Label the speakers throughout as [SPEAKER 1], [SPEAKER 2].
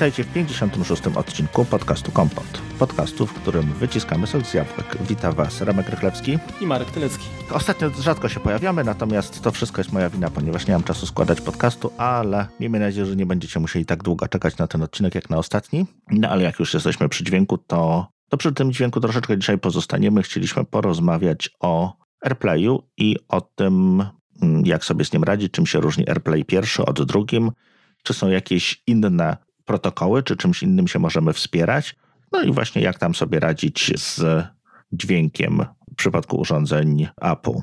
[SPEAKER 1] Witajcie w 56. odcinku podcastu Kompot. Podcastu, w którym wyciskamy sok z jabłek. Witam Was Remek Rychlewski
[SPEAKER 2] i Marek Tylecki.
[SPEAKER 1] Ostatnio rzadko się pojawiamy, natomiast to wszystko jest moja wina, ponieważ nie mam czasu składać podcastu, ale miejmy nadzieję, że nie będziecie musieli tak długo czekać na ten odcinek jak na ostatni. No ale jak już jesteśmy przy dźwięku, to, to przy tym dźwięku troszeczkę dzisiaj pozostaniemy. Chcieliśmy porozmawiać o AirPlayu i o tym, mm, jak sobie z nim radzić, czym się różni AirPlay pierwszy od drugim, czy są jakieś inne protokoły, czy czymś innym się możemy wspierać. No i właśnie jak tam sobie radzić z dźwiękiem w przypadku urządzeń Apple.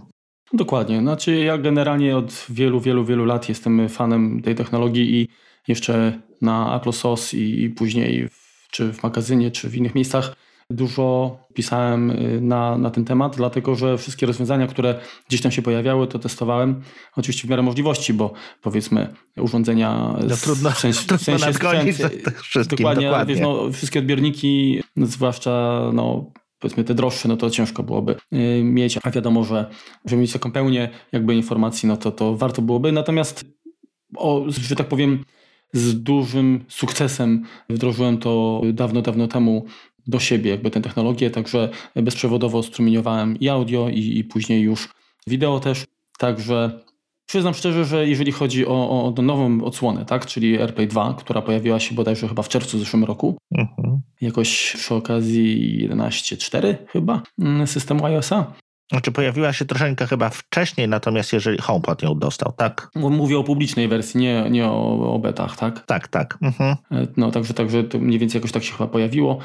[SPEAKER 2] Dokładnie. Znaczy ja generalnie od wielu, wielu, wielu lat jestem fanem tej technologii i jeszcze na Apple Sauce i później w, czy w magazynie, czy w innych miejscach Dużo pisałem y, na, na ten temat, dlatego że wszystkie rozwiązania, które gdzieś tam się pojawiały, to testowałem. Oczywiście w miarę możliwości, bo powiedzmy urządzenia.
[SPEAKER 1] No trudno, w sensie, trudno w sensie nadgonić wszystkim,
[SPEAKER 2] dokładnie. dokładnie. Wiesz, no, wszystkie odbiorniki, no, zwłaszcza no, powiedzmy te droższe, no to ciężko byłoby y, mieć, a wiadomo, że żeby mieć taką pełnię jakby informacji, no to, to warto byłoby. Natomiast o, że tak powiem, z dużym sukcesem wdrożyłem to dawno, dawno temu do siebie jakby tę technologię, także bezprzewodowo strumieniowałem i audio i, i później już wideo też, także Przyznam szczerze, że jeżeli chodzi o, o nową odsłonę, tak, czyli AirPlay 2, która pojawiła się bodajże chyba w czerwcu zeszłym roku, mhm. jakoś przy okazji 11.4 chyba mm, systemu iOSa,
[SPEAKER 1] znaczy pojawiła się troszeczkę chyba wcześniej, natomiast jeżeli HomePod ją dostał, tak?
[SPEAKER 2] Mówię o publicznej wersji, nie, nie o, o betach, tak?
[SPEAKER 1] Tak, tak. Mhm.
[SPEAKER 2] E, no także, także to mniej więcej jakoś tak się chyba pojawiło.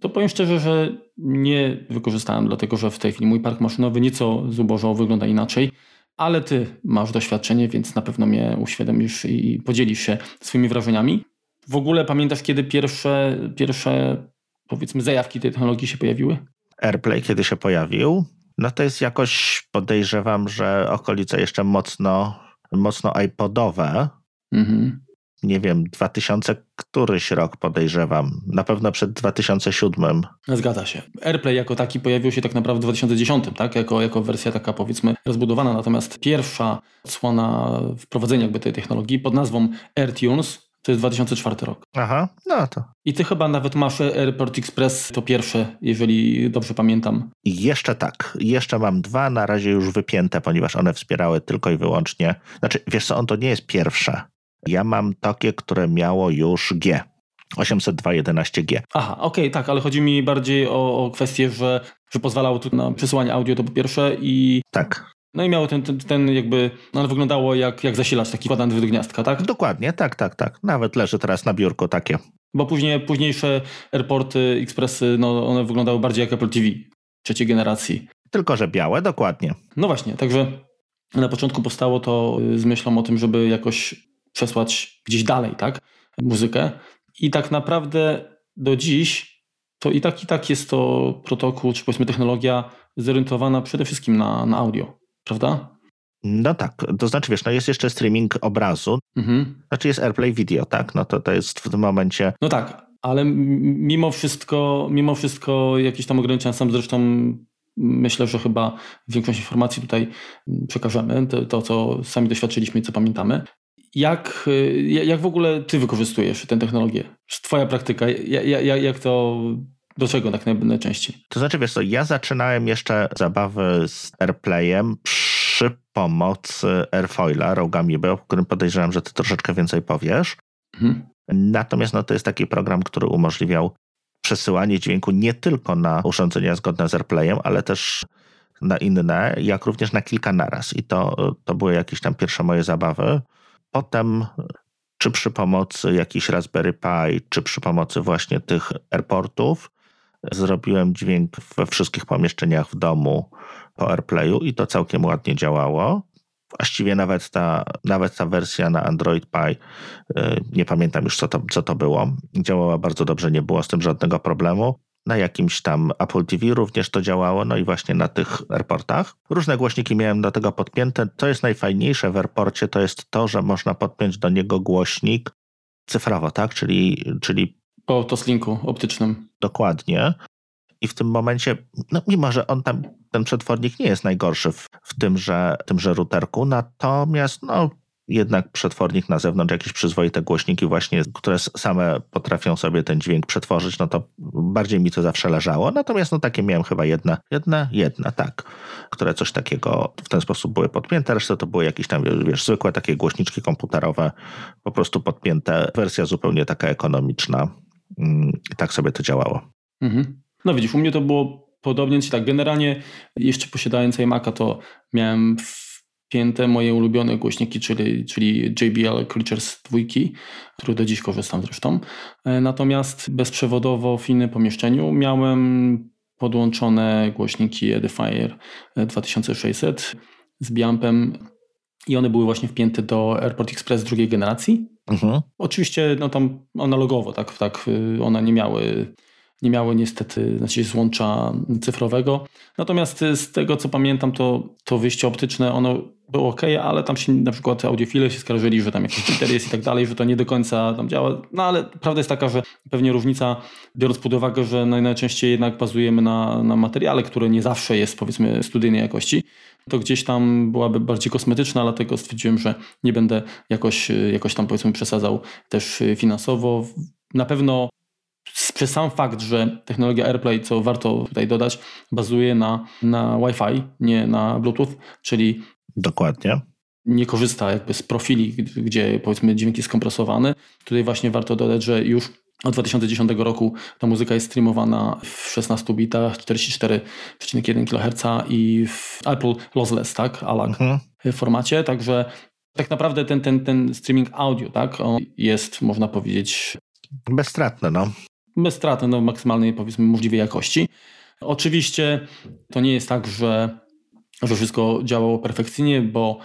[SPEAKER 2] To powiem szczerze, że nie wykorzystałem, dlatego że w tej chwili mój park maszynowy nieco zubożał, wygląda inaczej, ale ty masz doświadczenie, więc na pewno mnie uświadomisz i podzielisz się swoimi wrażeniami. W ogóle pamiętasz, kiedy pierwsze, pierwsze powiedzmy zajawki tej technologii się pojawiły?
[SPEAKER 1] AirPlay kiedy się pojawił, no to jest jakoś podejrzewam, że okolice jeszcze mocno, mocno iPodowe. Mhm nie wiem, 2000 któryś rok podejrzewam. Na pewno przed 2007.
[SPEAKER 2] Zgadza się. AirPlay jako taki pojawił się tak naprawdę w 2010, tak? Jako, jako wersja taka powiedzmy rozbudowana. Natomiast pierwsza odsłona wprowadzenia jakby tej technologii pod nazwą AirTunes to jest 2004 rok.
[SPEAKER 1] Aha, no to.
[SPEAKER 2] I ty chyba nawet masz Airport Express to pierwsze, jeżeli dobrze pamiętam.
[SPEAKER 1] Jeszcze tak. Jeszcze mam dwa, na razie już wypięte, ponieważ one wspierały tylko i wyłącznie. Znaczy, wiesz co, on to nie jest pierwsze. Ja mam takie, które miało już G. 802.11G.
[SPEAKER 2] Aha, okej, okay, tak, ale chodzi mi bardziej o, o kwestię, że, że pozwalało tu na przesyłanie audio to po pierwsze i...
[SPEAKER 1] Tak.
[SPEAKER 2] No i miało ten, ten, ten jakby, no wyglądało jak, jak zasilacz taki wkładany do gniazdka, tak?
[SPEAKER 1] Dokładnie, tak, tak, tak. Nawet leży teraz na biurku takie.
[SPEAKER 2] Bo później, późniejsze airporty, expressy, no one wyglądały bardziej jak Apple TV trzeciej generacji.
[SPEAKER 1] Tylko, że białe, dokładnie.
[SPEAKER 2] No właśnie, także na początku powstało to z myślą o tym, żeby jakoś przesłać gdzieś dalej, tak? Muzykę. I tak naprawdę do dziś to i tak i tak jest to protokół, czy powiedzmy technologia zorientowana przede wszystkim na, na audio, prawda?
[SPEAKER 1] No tak, to znaczy wiesz, no jest jeszcze streaming obrazu, mhm. znaczy jest AirPlay Video, tak? No to to jest w tym momencie...
[SPEAKER 2] No tak, ale mimo wszystko, mimo wszystko jakieś tam ograniczenia sam zresztą myślę, że chyba większość informacji tutaj przekażemy, to, to co sami doświadczyliśmy i co pamiętamy. Jak, y, jak w ogóle ty wykorzystujesz tę technologię? Twoja praktyka, jak, jak to, do czego tak najczęściej?
[SPEAKER 1] To znaczy, wiesz co, ja zaczynałem jeszcze zabawy z AirPlayem przy pomocy Airfoila, Rogamiby, o którym podejrzewam, że ty troszeczkę więcej powiesz. Mhm. Natomiast no, to jest taki program, który umożliwiał przesyłanie dźwięku nie tylko na urządzenia zgodne z AirPlayem, ale też na inne, jak również na kilka naraz. I to, to były jakieś tam pierwsze moje zabawy. Potem, czy przy pomocy jakichś Raspberry Pi, czy przy pomocy właśnie tych airportów, zrobiłem dźwięk we wszystkich pomieszczeniach w domu po AirPlayu i to całkiem ładnie działało. Właściwie nawet ta, nawet ta wersja na Android Pie, y, nie pamiętam już co to, co to było, działała bardzo dobrze, nie było z tym żadnego problemu. Na jakimś tam Apple TV również to działało, no i właśnie na tych airportach. Różne głośniki miałem do tego podpięte. Co jest najfajniejsze w airporcie, to jest to, że można podpiąć do niego głośnik cyfrowo, tak? Czyli, czyli
[SPEAKER 2] po toslinku optycznym.
[SPEAKER 1] Dokładnie. I w tym momencie, no mimo że on tam, ten przetwornik nie jest najgorszy w, w tymże, tymże routerku, natomiast no, jednak przetwornik na zewnątrz, jakieś przyzwoite głośniki właśnie, które same potrafią sobie ten dźwięk przetworzyć, no to bardziej mi to zawsze leżało. Natomiast no takie miałem chyba jedna, jedna, jedna, tak, które coś takiego w ten sposób były podpięte, resztę to były jakieś tam, wiesz, zwykłe takie głośniczki komputerowe, po prostu podpięte, wersja zupełnie taka ekonomiczna. Mm, tak sobie to działało.
[SPEAKER 2] Mhm. No widzisz, u mnie to było podobnie, tak, generalnie jeszcze posiadając iMac'a to miałem wpięte moje ulubione głośniki, czyli, czyli JBL Creatures 2, który do dziś korzystam zresztą. E, natomiast bezprzewodowo w innym pomieszczeniu miałem podłączone głośniki Edifier 2600 z Biampem i one były właśnie wpięte do AirPort Express drugiej generacji. Mhm. Oczywiście no tam analogowo, tak, tak y, one nie miały nie miały niestety znaczy złącza cyfrowego. Natomiast z tego co pamiętam, to, to wyjście optyczne ono było ok, ale tam się na przykład audiofile się skarżyli, że tam jakiś cheater jest i tak dalej, że to nie do końca tam działa. No ale prawda jest taka, że pewnie różnica, biorąc pod uwagę, że najczęściej jednak bazujemy na, na materiale, które nie zawsze jest powiedzmy studyjnej jakości, to gdzieś tam byłaby bardziej kosmetyczna, dlatego stwierdziłem, że nie będę jakoś, jakoś tam powiedzmy przesadzał też finansowo. Na pewno przez sam fakt, że technologia AirPlay, co warto tutaj dodać, bazuje na, na Wi-Fi, nie na Bluetooth, czyli
[SPEAKER 1] Dokładnie.
[SPEAKER 2] Nie korzysta jakby z profili, gdzie powiedzmy dźwięk jest skompresowany. Tutaj właśnie warto dodać, że już od 2010 roku ta muzyka jest streamowana w 16 bitach, 44,1 kHz i w Apple Lossless, tak, ALAC mhm. formacie, także tak naprawdę ten, ten, ten streaming audio, tak, jest można powiedzieć
[SPEAKER 1] bezstratny, no
[SPEAKER 2] bez straty no, maksymalnej powiedzmy możliwej jakości. Oczywiście to nie jest tak, że, że wszystko działało perfekcyjnie, bo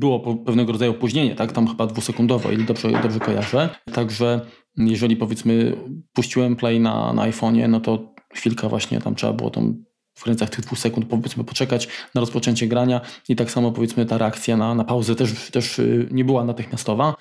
[SPEAKER 2] było pewnego rodzaju opóźnienie, tak? Tam chyba dwusekundowo, ile dobrze, dobrze kojarzę. Także jeżeli powiedzmy puściłem play na, na iPhone'ie, no to chwilkę właśnie tam trzeba było tą w granicach tych dwóch sekund powiedzmy poczekać na rozpoczęcie grania i tak samo powiedzmy ta reakcja na, na pauzę też, też y, nie była natychmiastowa.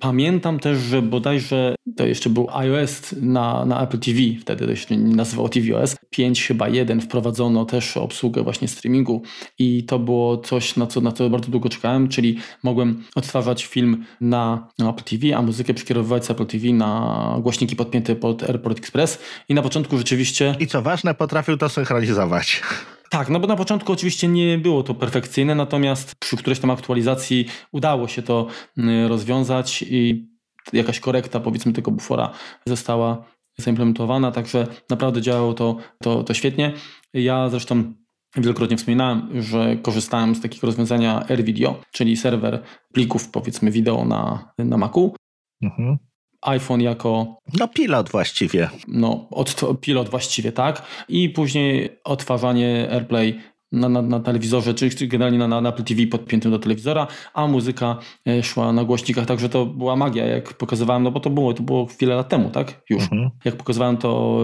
[SPEAKER 2] Pamiętam też, że bodajże to jeszcze był iOS na, na Apple TV, wtedy to się nie nazywał tvOS. 5 chyba 1 wprowadzono też obsługę właśnie streamingu i to było coś, na co, na co bardzo długo czekałem, czyli mogłem odtwarzać film na, na Apple TV, a muzykę przekierowywać z Apple TV na głośniki podpięte pod AirPort Express i na początku rzeczywiście...
[SPEAKER 1] I co ważne, potrafił to synchronizować.
[SPEAKER 2] Tak, no bo na początku oczywiście nie było to perfekcyjne, natomiast przy którejś tam aktualizacji udało się to y, rozwiązać i jakaś korekta powiedzmy tego bufora została zaimplementowana, także naprawdę działało to, to, to świetnie. Ja zresztą wielokrotnie wspominałem, że korzystałem z takiego rozwiązania AirVideo, czyli serwer plików powiedzmy wideo na, na Macu. Mhm iPhone jako.
[SPEAKER 1] No, pilot właściwie.
[SPEAKER 2] No, od, pilot właściwie, tak. I później odtwarzanie AirPlay na, na, na telewizorze, czyli generalnie na, na Apple TV podpiętym do telewizora, a muzyka e, szła na głośnikach, także to była magia, jak pokazywałem, no bo to było, to było wiele lat temu, tak? Już. Mhm. Jak pokazywałem to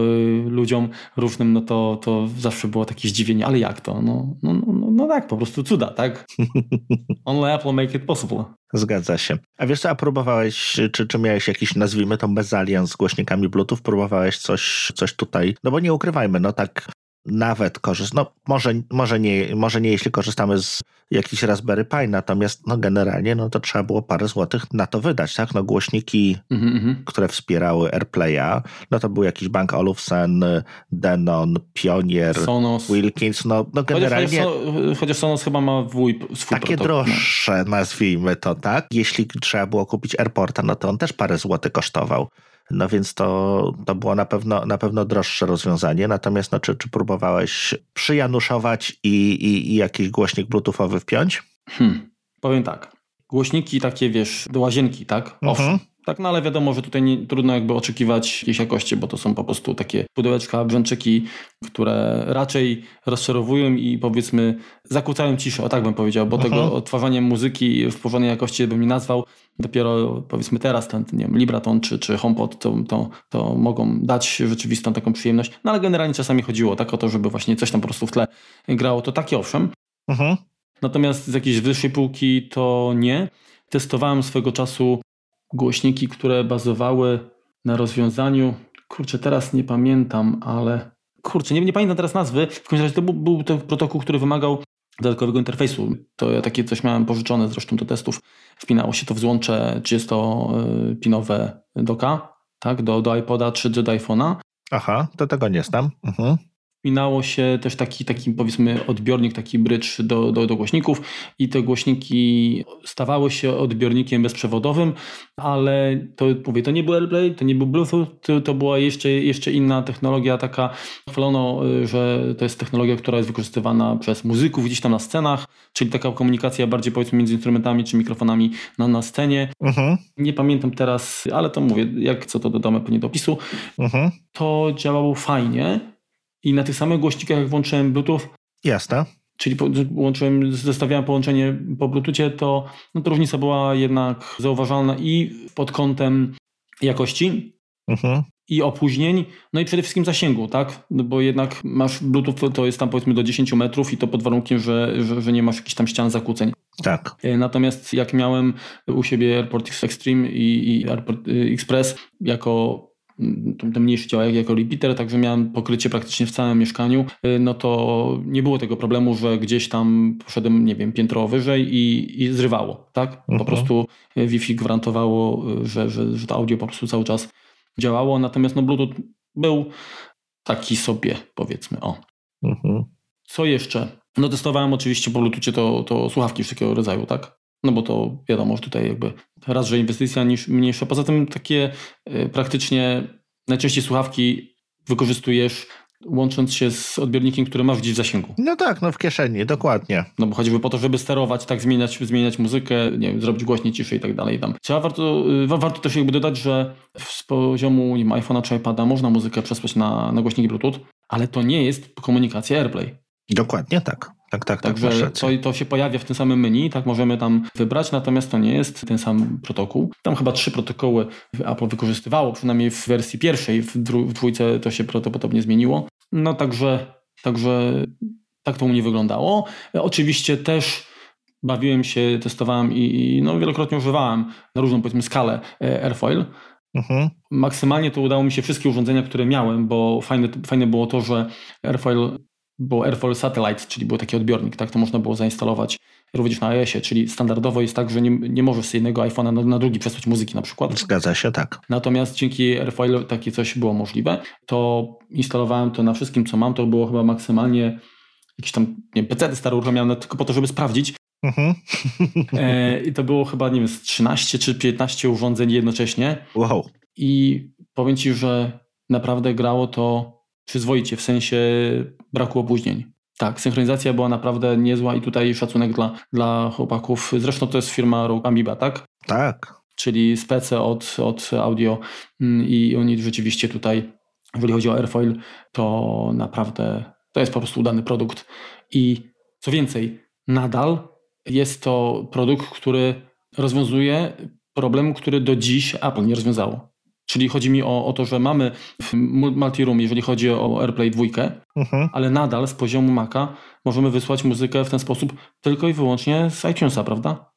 [SPEAKER 2] y, ludziom różnym, no to, to zawsze było takie zdziwienie, ale jak to? No, no, no, no tak, po prostu cuda, tak? Only Apple make it possible.
[SPEAKER 1] Zgadza się. A wiesz co, a próbowałeś, czy, czy miałeś jakiś, nazwijmy to, mezalian z głośnikami Bluetooth? Próbowałeś coś, coś tutaj? No bo nie ukrywajmy, no tak nawet korzystać, no może, może, nie, może nie jeśli korzystamy z jakichś Raspberry Pi, natomiast no generalnie no to trzeba było parę złotych na to wydać, tak? No głośniki, mm -hmm. które wspierały AirPlaya, no to był jakiś Bank Olufsen, Denon, Pionier, Sonos. Wilkins, no, no generalnie...
[SPEAKER 2] Chociaż, chociaż Sonos chyba ma swój,
[SPEAKER 1] swój Takie droższe, no. nazwijmy to, tak? Jeśli trzeba było kupić AirPorta, no to on też parę złotych kosztował. No więc to, to było na pewno, na pewno droższe rozwiązanie. Natomiast no, czy, czy próbowałeś przyjanuszować i, i, i jakiś głośnik bluetoothowy wpiąć?
[SPEAKER 2] Hmm. Powiem tak. Głośniki takie, wiesz, do łazienki, tak? Mhm. Tak, no ale wiadomo, że tutaj nie, trudno jakby oczekiwać jakiejś jakości, bo to są po prostu takie pudełeczka, brzęczyki, które raczej rozczarowują i powiedzmy zakłócają ciszę, o tak bym powiedział, bo tego mhm. odtwarzania muzyki w porządnej jakości bym nie nazwał. Dopiero powiedzmy teraz ten, nie wiem, Libraton czy, czy HomePod to, to, to mogą dać rzeczywistą taką przyjemność, no ale generalnie czasami chodziło tak o to, żeby właśnie coś tam po prostu w tle grało, to takie owszem. Mhm. Natomiast z jakiejś wyższej półki to nie. Testowałem swego czasu głośniki, które bazowały na rozwiązaniu, kurczę, teraz nie pamiętam, ale kurczę, nie, nie pamiętam teraz nazwy. W każdym razie to był, był to protokół, który wymagał dodatkowego interfejsu. To ja takie coś miałem pożyczone zresztą do testów. Wpinało się to w złącze 30-pinowe doka, tak, do, do iPoda czy do iPhone'a.
[SPEAKER 1] Aha, to tego nie znam. Mhm
[SPEAKER 2] wpinało się też taki, taki powiedzmy odbiornik, taki bridge do, do, do głośników i te głośniki stawały się odbiornikiem bezprzewodowym, ale to mówię, to nie był AirPlay, to nie był Bluetooth, to, to była jeszcze, jeszcze inna technologia taka, chwalono, y, że to jest technologia, która jest wykorzystywana przez muzyków gdzieś tam na scenach, czyli taka komunikacja bardziej powiedzmy między instrumentami czy mikrofonami na, na scenie. Mhm. Nie pamiętam teraz, ale to mówię, jak co to dodamy pewnie do opisu. Mhm. To działało fajnie, i na tych samych głośnikach, jak włączyłem Bluetooth.
[SPEAKER 1] Jasne.
[SPEAKER 2] Czyli włączyłem, zestawiałem połączenie po Bluetoothie, to, no to różnica była jednak zauważalna i pod kątem jakości, mhm. i opóźnień, no i przede wszystkim zasięgu, tak? No bo jednak masz Bluetooth, to jest tam powiedzmy do 10 metrów i to pod warunkiem, że, że, że nie masz jakichś tam ścian zakłóceń.
[SPEAKER 1] Tak.
[SPEAKER 2] E, natomiast jak miałem u siebie AirPort Extreme i, i AirPort y, Express jako ten mniejszy dział jako repeater, także miałem pokrycie praktycznie w całym mieszkaniu, y, no to nie było tego problemu, że gdzieś tam poszedłem, nie wiem, piętro wyżej i, i zrywało, tak? Po mhm. prostu y, Wi-Fi gwarantowało, y, że, że, że to audio po prostu cały czas działało, natomiast no Bluetooth był taki sobie, powiedzmy, o. Mhm. Co jeszcze? No testowałem oczywiście po Bluetoothie to, to słuchawki wszelkiego rodzaju, tak? No bo to wiadomo, że tutaj jakby raz, że inwestycja niż mniejsza. Poza tym takie y, praktycznie najczęściej słuchawki wykorzystujesz łącząc się z odbiornikiem, który masz gdzieś w zasięgu.
[SPEAKER 1] No tak, no w kieszeni, dokładnie.
[SPEAKER 2] No bo choćby po to, żeby sterować, tak zmieniać, zmieniać muzykę, nie wiem, zrobić głośniej, ciszej i tak dalej. Tam. Trzeba warto, y, warto też jakby dodać, że z poziomu nie iPhone'a czy iPada można muzykę przesłać na, na głośniki Bluetooth, ale to nie jest komunikacja AirPlay.
[SPEAKER 1] Dokładnie tak. Tak, tak,
[SPEAKER 2] tak. Także to, to się pojawia w tym samym menu, tak możemy tam wybrać, natomiast to nie jest ten sam protokół. Tam chyba trzy protokoły Apple wykorzystywało, przynajmniej w wersji pierwszej, w, w dwójce to się prawdopodobnie zmieniło. No także, także tak to u mnie wyglądało. Oczywiście też bawiłem się, testowałem i, i no, wielokrotnie używałem na różną powiedzmy skalę e, Airfoil. Mhm. Maksymalnie to udało mi się wszystkie urządzenia, które miałem, bo fajne, fajne było to, że Airfoil było Airflow Satellite, czyli był taki odbiornik, tak to można było zainstalować również na iOSie, czyli standardowo jest tak, że nie, nie możesz z jednego iPhone'a na, na, drugi przesłać muzyki na przykład.
[SPEAKER 1] Zgadza się, tak.
[SPEAKER 2] Natomiast dzięki Airfoil takie coś było możliwe, to instalowałem to na wszystkim, co mam, to było chyba maksymalnie jakiś tam, nie wiem, PC stare uruchamiane tylko po to, żeby sprawdzić. Mhm. E, I to było chyba, nie wiem, z 13 czy 15 urządzeń jednocześnie.
[SPEAKER 1] Wow.
[SPEAKER 2] I powiem Ci, że naprawdę grało to przyzwoicie, w sensie braku opóźnień. Tak, synchronizacja była naprawdę niezła i tutaj szacunek dla, dla chłopaków. Zresztą to jest firma Amiba, tak?
[SPEAKER 1] Tak.
[SPEAKER 2] Czyli spece od, od audio mm, i oni rzeczywiście tutaj, jeżeli chodzi o Airfoil, to naprawdę to jest po prostu udany produkt. I co więcej, nadal jest to produkt, który rozwiązuje problem, który do dziś Apple nie rozwiązało. Czyli chodzi mi o, o to, że mamy multiroom, jeżeli chodzi o AirPlay 2, mhm. ale nadal z poziomu Maca możemy wysłać muzykę w ten sposób tylko i wyłącznie z iTunesa, prawda?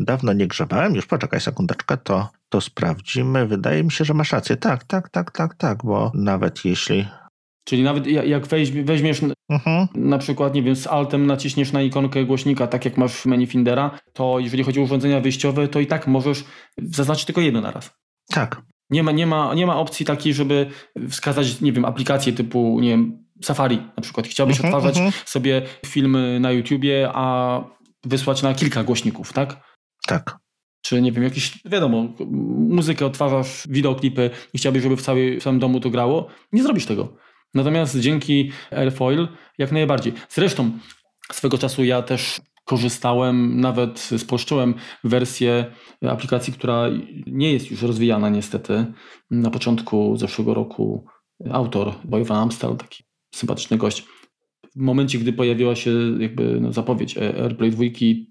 [SPEAKER 1] Dawno nie grzebałem, już poczekaj sekundeczkę, to, to sprawdzimy. Wydaje mi się, że masz rację. Tak, tak, tak, tak, tak, bo nawet jeśli
[SPEAKER 2] Czyli nawet jak weźmiesz mhm. na przykład, nie wiem, z altem naciśniesz na ikonkę głośnika, tak jak masz w menu Findera, to jeżeli chodzi o urządzenia wyjściowe, to i tak możesz zaznaczyć tylko jedno na raz.
[SPEAKER 1] Tak.
[SPEAKER 2] Nie ma, nie, ma, nie ma opcji takiej, żeby wskazać, nie wiem, aplikację typu, nie wiem, Safari na przykład. Chciałbyś uh-huh, odtwarzać uh-huh. sobie filmy na YouTubie, a wysłać na kilka głośników, tak?
[SPEAKER 1] Tak.
[SPEAKER 2] Czy nie wiem, jakieś, wiadomo, muzykę odtwarzasz, wideoklipy i chciałbyś, żeby w, całej, w całym domu to grało. Nie zrobisz tego. Natomiast dzięki Airfoil jak najbardziej. Zresztą swego czasu ja też korzystałem, nawet spolszczyłem wersję aplikacji, która nie jest już rozwijana niestety. Na początku zeszłego roku autor Boy Van Amstel, taki sympatyczny gość, w momencie, gdy pojawiła się jakby no, zapowiedź AirPlay 2,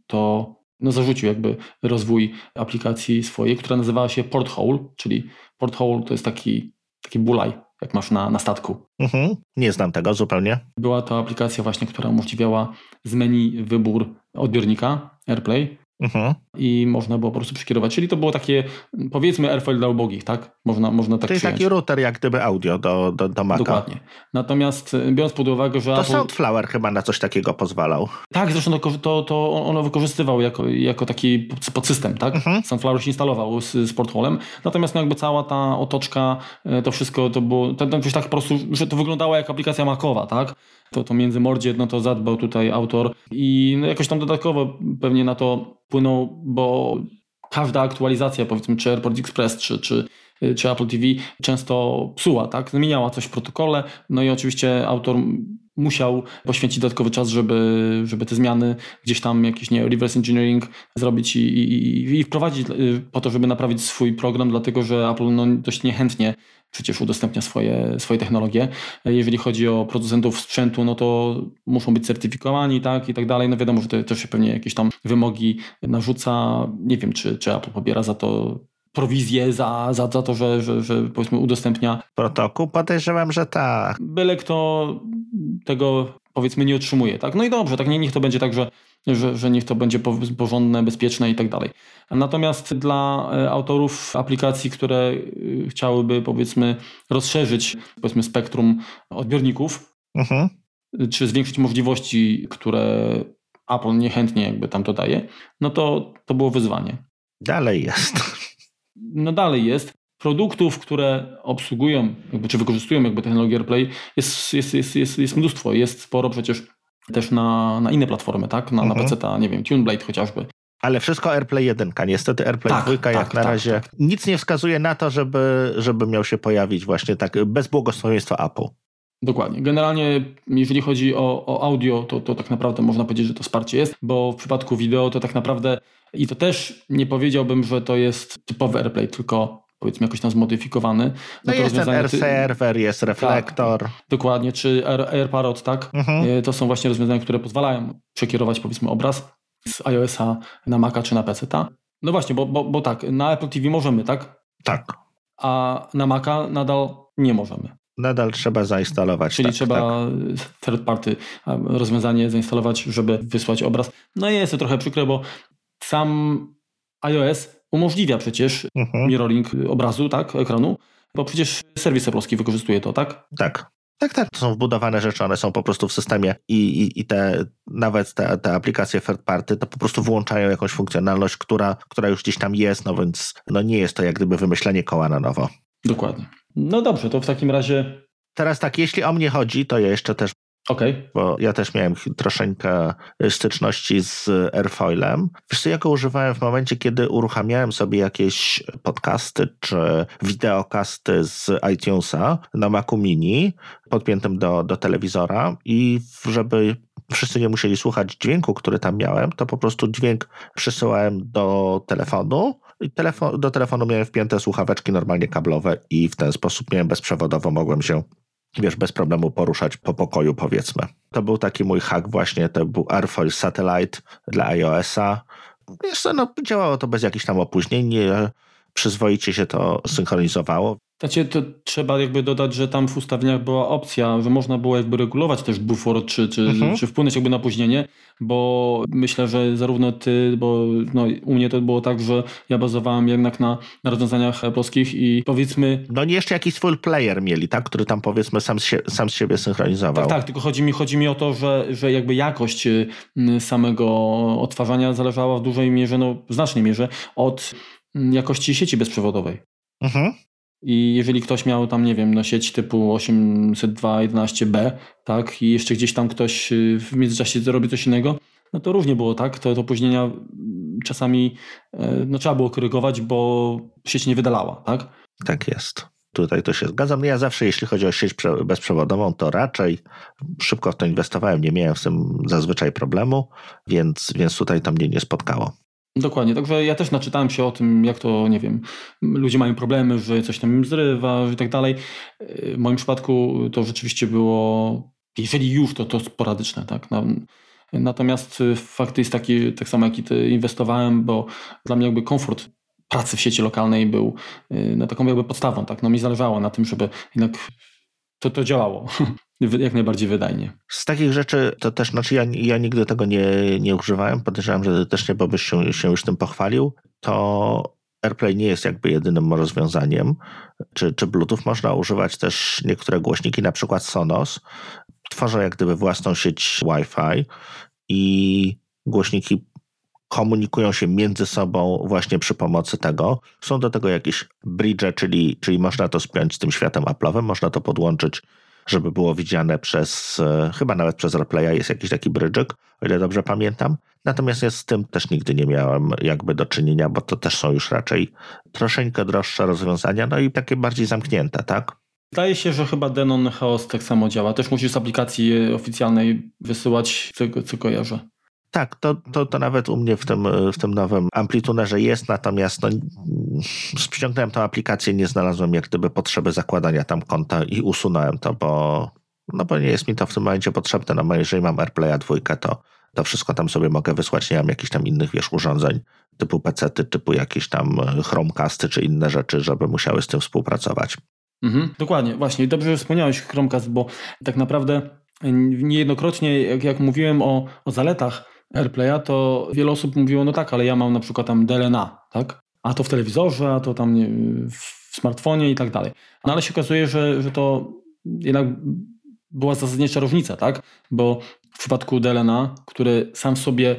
[SPEAKER 2] to no, zarzucił jakby rozwój aplikacji swojej, która nazywała się Porthole, czyli Porthole to jest taki, taki bulaj jak masz na, na statku.
[SPEAKER 1] Mhm. Nie znam tego zupełnie.
[SPEAKER 2] Była to aplikacja właśnie, która umożliwiała z menu wybór odbiornika AirPlay mhm. i można było po prostu przekierować. Czyli to było takie, powiedzmy, Airfoil dla ubogich, tak? Można, można tak
[SPEAKER 1] To jest
[SPEAKER 2] przyjąć.
[SPEAKER 1] taki router jak gdyby audio do, do, do Maca.
[SPEAKER 2] Dokładnie. Natomiast e, biorąc pod uwagę, że
[SPEAKER 1] To
[SPEAKER 2] Apple...
[SPEAKER 1] Soundflower chyba na coś takiego pozwalał.
[SPEAKER 2] Tak, zresztą to, to, to ono wykorzystywał jako, jako taki podsystem, tak? Mhm. Sunflower się instalował z, z portfolem, natomiast no jakby cała ta otoczka, e, to wszystko to było, to, to tak po prostu, że to wyglądało jak aplikacja Macowa, tak? To, to między mordzie, no to zadbał tutaj autor i no jakoś tam dodatkowo pewnie na to płynął, bo każda aktualizacja, powiedzmy, czy AirPort Express, czy, czy, czy Apple TV często psuła, tak? Zmieniała coś w protokole, no i oczywiście autor musiał poświęcić dodatkowy czas, żeby, żeby te zmiany gdzieś tam jakiś nie, reverse engineering zrobić i, i, i wprowadzić y, po to, żeby naprawić swój program, dlatego że Apple no, dość niechętnie przecież udostępnia swoje, swoje technologie. Jeżeli chodzi o producentów sprzętu, no to muszą być certyfikowani, tak, i tak dalej. No wiadomo, że to też się pewnie jakieś tam wymogi narzuca. Nie wiem, czy, czy Apple pobiera za to prowizję za, za, za to, że, że, że powiedzmy udostępnia.
[SPEAKER 1] Protokół? Podejrzewam, że tak.
[SPEAKER 2] Byle kto tego powiedzmy nie otrzymuje, tak? No i dobrze, tak nie, niech to będzie tak, że, że, że niech to będzie porządne, bezpieczne i tak dalej. Natomiast dla e, autorów aplikacji, które e, chciałyby powiedzmy rozszerzyć powiedzmy spektrum odbiorników, mhm. czy zwiększyć możliwości, które Apple niechętnie jakby tam to daje, no to to było wyzwanie.
[SPEAKER 1] Dalej jest.
[SPEAKER 2] No dalej jest. Produktów, które obsługują, jakby, czy wykorzystują jakby technologię AirPlay jest, jest, jest, jest, jest mnóstwo. Jest sporo przecież też na, na inne platformy, tak? Na, mhm. na PC, nie wiem, TuneBlade chociażby.
[SPEAKER 1] Ale wszystko AirPlay 1. Niestety AirPlay tak, 2 jak tak, na tak, razie tak. nic nie wskazuje na to, żeby, żeby miał się pojawić właśnie tak bez błogosławieństwa Apple.
[SPEAKER 2] Dokładnie. Generalnie, jeżeli chodzi o, o audio, to, to tak naprawdę można powiedzieć, że to wsparcie jest, bo w przypadku wideo to tak naprawdę i to też nie powiedziałbym, że to jest typowy AirPlay, tylko powiedzmy jakoś tam zmodyfikowany. No,
[SPEAKER 1] no jest ten Air Server, jest reflektor.
[SPEAKER 2] Tak, dokładnie, czy Air, AirParrot, tak? Mhm. E, to są właśnie rozwiązania, które pozwalają przekierować powiedzmy obraz z iOS-a na Maca czy na PC. -ta. No właśnie, bo, bo, bo tak, na Apple TV możemy, tak?
[SPEAKER 1] Tak.
[SPEAKER 2] A na Maca nadal nie możemy.
[SPEAKER 1] Nadal trzeba zainstalować.
[SPEAKER 2] Czyli
[SPEAKER 1] tak,
[SPEAKER 2] trzeba
[SPEAKER 1] tak.
[SPEAKER 2] third party rozwiązanie zainstalować, żeby wysłać obraz. No i jest to trochę przykre, bo sam iOS umożliwia przecież mhm. mirroring obrazu, tak, ekranu, bo przecież serwis Apple'owski wykorzystuje to, tak?
[SPEAKER 1] Tak. Tak, tak, to są wbudowane rzeczy, one są po prostu w systemie i, i, i te, nawet te, te aplikacje third party to po prostu włączają jakąś funkcjonalność, która, która już gdzieś tam jest, no więc no nie jest to jak gdyby wymyślenie koła na nowo.
[SPEAKER 2] Dokładnie. No dobrze, to w takim razie...
[SPEAKER 1] Teraz tak, jeśli o mnie chodzi, to ja jeszcze też
[SPEAKER 2] Okay.
[SPEAKER 1] Bo ja też miałem troszeczkę styczności z Airfoilem. Wiesz co, ja go używałem w momencie, kiedy uruchamiałem sobie jakieś podcasty czy wideokasty z iTunesa na Macu Mini podpiętym do, do telewizora i żeby wszyscy nie musieli słuchać dźwięku, który tam miałem, to po prostu dźwięk przesyłałem do telefonu i telefon, do telefonu miałem wpięte słuchaweczki normalnie kablowe i w ten sposób miałem bezprzewodowo, mogłem się wiesz, bez problemu poruszać po pokoju, powiedzmy. To był taki mój hack właśnie, to był Airfoil Satellite dla iOS-a. Wiesz co, no, działało to bez jakichś tam opóźnień, przyzwoicie się to synchronizowało.
[SPEAKER 2] Znaczy, to trzeba jakby dodać, że tam w ustawieniach była opcja, że można było jakby regulować też bufor, czy, czy, mhm. czy wpłynąć jakby na opóźnienie, bo myślę, że zarówno ty, bo no, u mnie to było tak, że ja bazowałem jednak na, na rozwiązaniach polskich i powiedzmy...
[SPEAKER 1] No nie jeszcze jakiś full player mieli, tak? Który tam powiedzmy sam z, sie, sam z siebie synchronizował.
[SPEAKER 2] Tak, tak, tylko chodzi mi, chodzi mi o to, że, że jakby jakość y, samego odtwarzania zależała w dużej mierze, no w znacznej mierze od mm, jakości sieci bezprzewodowej. Mhm. I jeżeli ktoś miał tam, nie wiem, no sieć typu 802.11b, tak, i jeszcze gdzieś tam ktoś y, w międzyczasie robi coś innego, no to różnie było, tak? To, to opóźnienia mm, czasami e, no, trzeba było korygować, bo sieć nie wydalała, tak?
[SPEAKER 1] Tak jest. Tutaj to się zgadzam. Ja zawsze, jeśli chodzi o sieć bezprzewodową, to raczej szybko w to inwestowałem, nie miałem z tym zazwyczaj problemu, więc, więc tutaj to mnie nie spotkało.
[SPEAKER 2] Dokładnie, także ja też naczytałem się o tym, jak to, nie wiem, ludzie mają problemy, że coś tam im zrywa i tak dalej. W moim przypadku to rzeczywiście było, jeżeli już, to to sporadyczne, tak. Natomiast fakt jest taki, tak samo jak i ty, inwestowałem, bo dla mnie jakby komfort pracy w sieci lokalnej był no, taką jakby podstawą, tak. No mi zależało na tym, żeby jednak to, to działało. jak najbardziej wydajnie.
[SPEAKER 1] Z takich rzeczy to też, znaczy ja, ja nigdy tego nie, nie używałem, podejrzewam, że też nie, byś się, się już tym pochwalił, to AirPlay nie jest jakby jedynym rozwiązaniem. Czy, czy Bluetooth można używać też niektóre głośniki, na przykład Sonos, tworzą jak gdyby własną sieć Wi-Fi i głośniki komunikują się między sobą właśnie przy pomocy tego. Są do tego jakieś bridge, czyli, czyli można to spiąć z tym światem Apple'owym, można to podłączyć, żeby było widziane przez, e, chyba nawet przez AirPlaya jest jakiś taki brydżyk, o ile dobrze pamiętam. Natomiast ja z tym też nigdy nie miałem jakby do czynienia, bo to też są już raczej troszeczkę droższe rozwiązania, no i takie bardziej zamknięte, tak?
[SPEAKER 2] Wydaje się, że chyba Denon Chaos tak samo działa. Też musisz z aplikacji oficjalnej wysyłać, co, co kojarzę.
[SPEAKER 1] Tak, to, to, to nawet u mnie w tym, w tym nowym amplitunerze jest, natomiast no, ściągnąłem tę aplikację, nie znalazłem jak gdyby potrzeby zakładania tam konta i usunąłem to, bo, no bo nie jest mi to w tym momencie potrzebne. No jeżeli mam AirPlaya dwójkę, to, to wszystko tam sobie mogę wysłać. Nie mam jakichś tam innych, wiesz, urządzeń typu PC-ty, typu jakieś tam Chromecasty czy inne rzeczy, żeby musiały z tym współpracować.
[SPEAKER 2] Mhm, dokładnie, właśnie. Dobrze, że wspomniałeś Chromecast, bo tak naprawdę niejednokrotnie, jak, jak mówiłem o, o zaletach AirPlaya, to wiele osób mówiło, no tak, ale ja mam na przykład tam DLNA, tak? A to w telewizorze, a to tam nie, w smartfonie i tak dalej. No ale się okazuje, że, że to jednak była zasadnicza różnica, tak? Bo w przypadku DLNA, który sam w sobie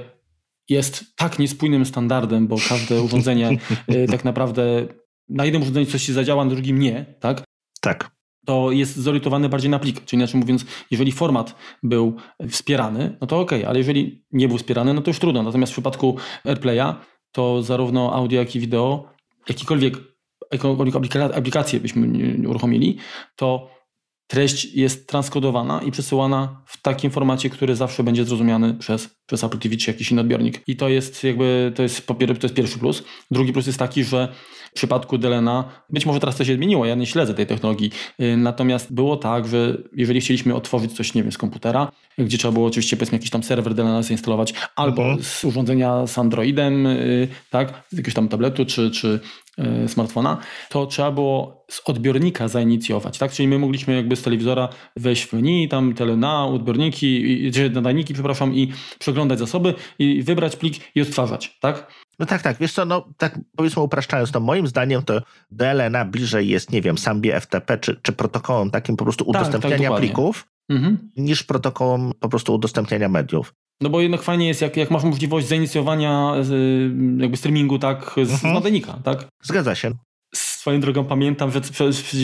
[SPEAKER 2] jest tak niespójnym standardem, bo każde urządzenie y, tak naprawdę na jednym urządzeniu coś się zadziała, na drugim nie, tak?
[SPEAKER 1] Tak
[SPEAKER 2] to jest zorientowany bardziej na plik. Czyli inaczej mówiąc, jeżeli format był wspierany, no to ok, ale jeżeli nie był wspierany, no to już trudno. Natomiast w przypadku AirPlaya to zarówno audio, jak i wideo, jakikolwiek, jakąkolwiek aplikację byśmy uruchomili, to treść jest transkodowana i przesyłana w takim formacie, który zawsze będzie zrozumiany przez, przez Apple TV czy jakiś inny odbiornik. I to jest jakby, to jest, to jest pierwszy plus. Drugi plus jest taki, że w przypadku Delena, być może teraz to się zmieniło, ja nie śledzę tej technologii, y, natomiast było tak, że jeżeli chcieliśmy otworzyć coś, nie wiem, z komputera, gdzie trzeba było oczywiście powiedzmy jakiś tam serwer Delena zainstalować, albo mhm. z urządzenia z Androidem, y, tak, z jakiegoś tam tabletu czy, czy y, smartfona, to trzeba było z odbiornika zainicjować, tak? Czyli my mogliśmy jakby z telewizora wejść w menu, tam telena, odbiorniki, nadajniki, przepraszam, i przeglądać zasoby i wybrać plik i odtwarzać, tak?
[SPEAKER 1] No tak, tak, wiesz co, no tak powiedzmy upraszczając, to moim zdaniem to DLNA bliżej jest, nie wiem, Sambie FTP czy, czy protokołem takim po prostu udostępniania tak, tak, plików, mhm. niż protokołem po prostu udostępniania mediów.
[SPEAKER 2] No bo jednak fajnie jest, jak, jak masz możliwość zainicjowania jakby streamingu tak z mhm. nadajnika, tak?
[SPEAKER 1] Zgadza się.
[SPEAKER 2] Swoją drogą pamiętam, że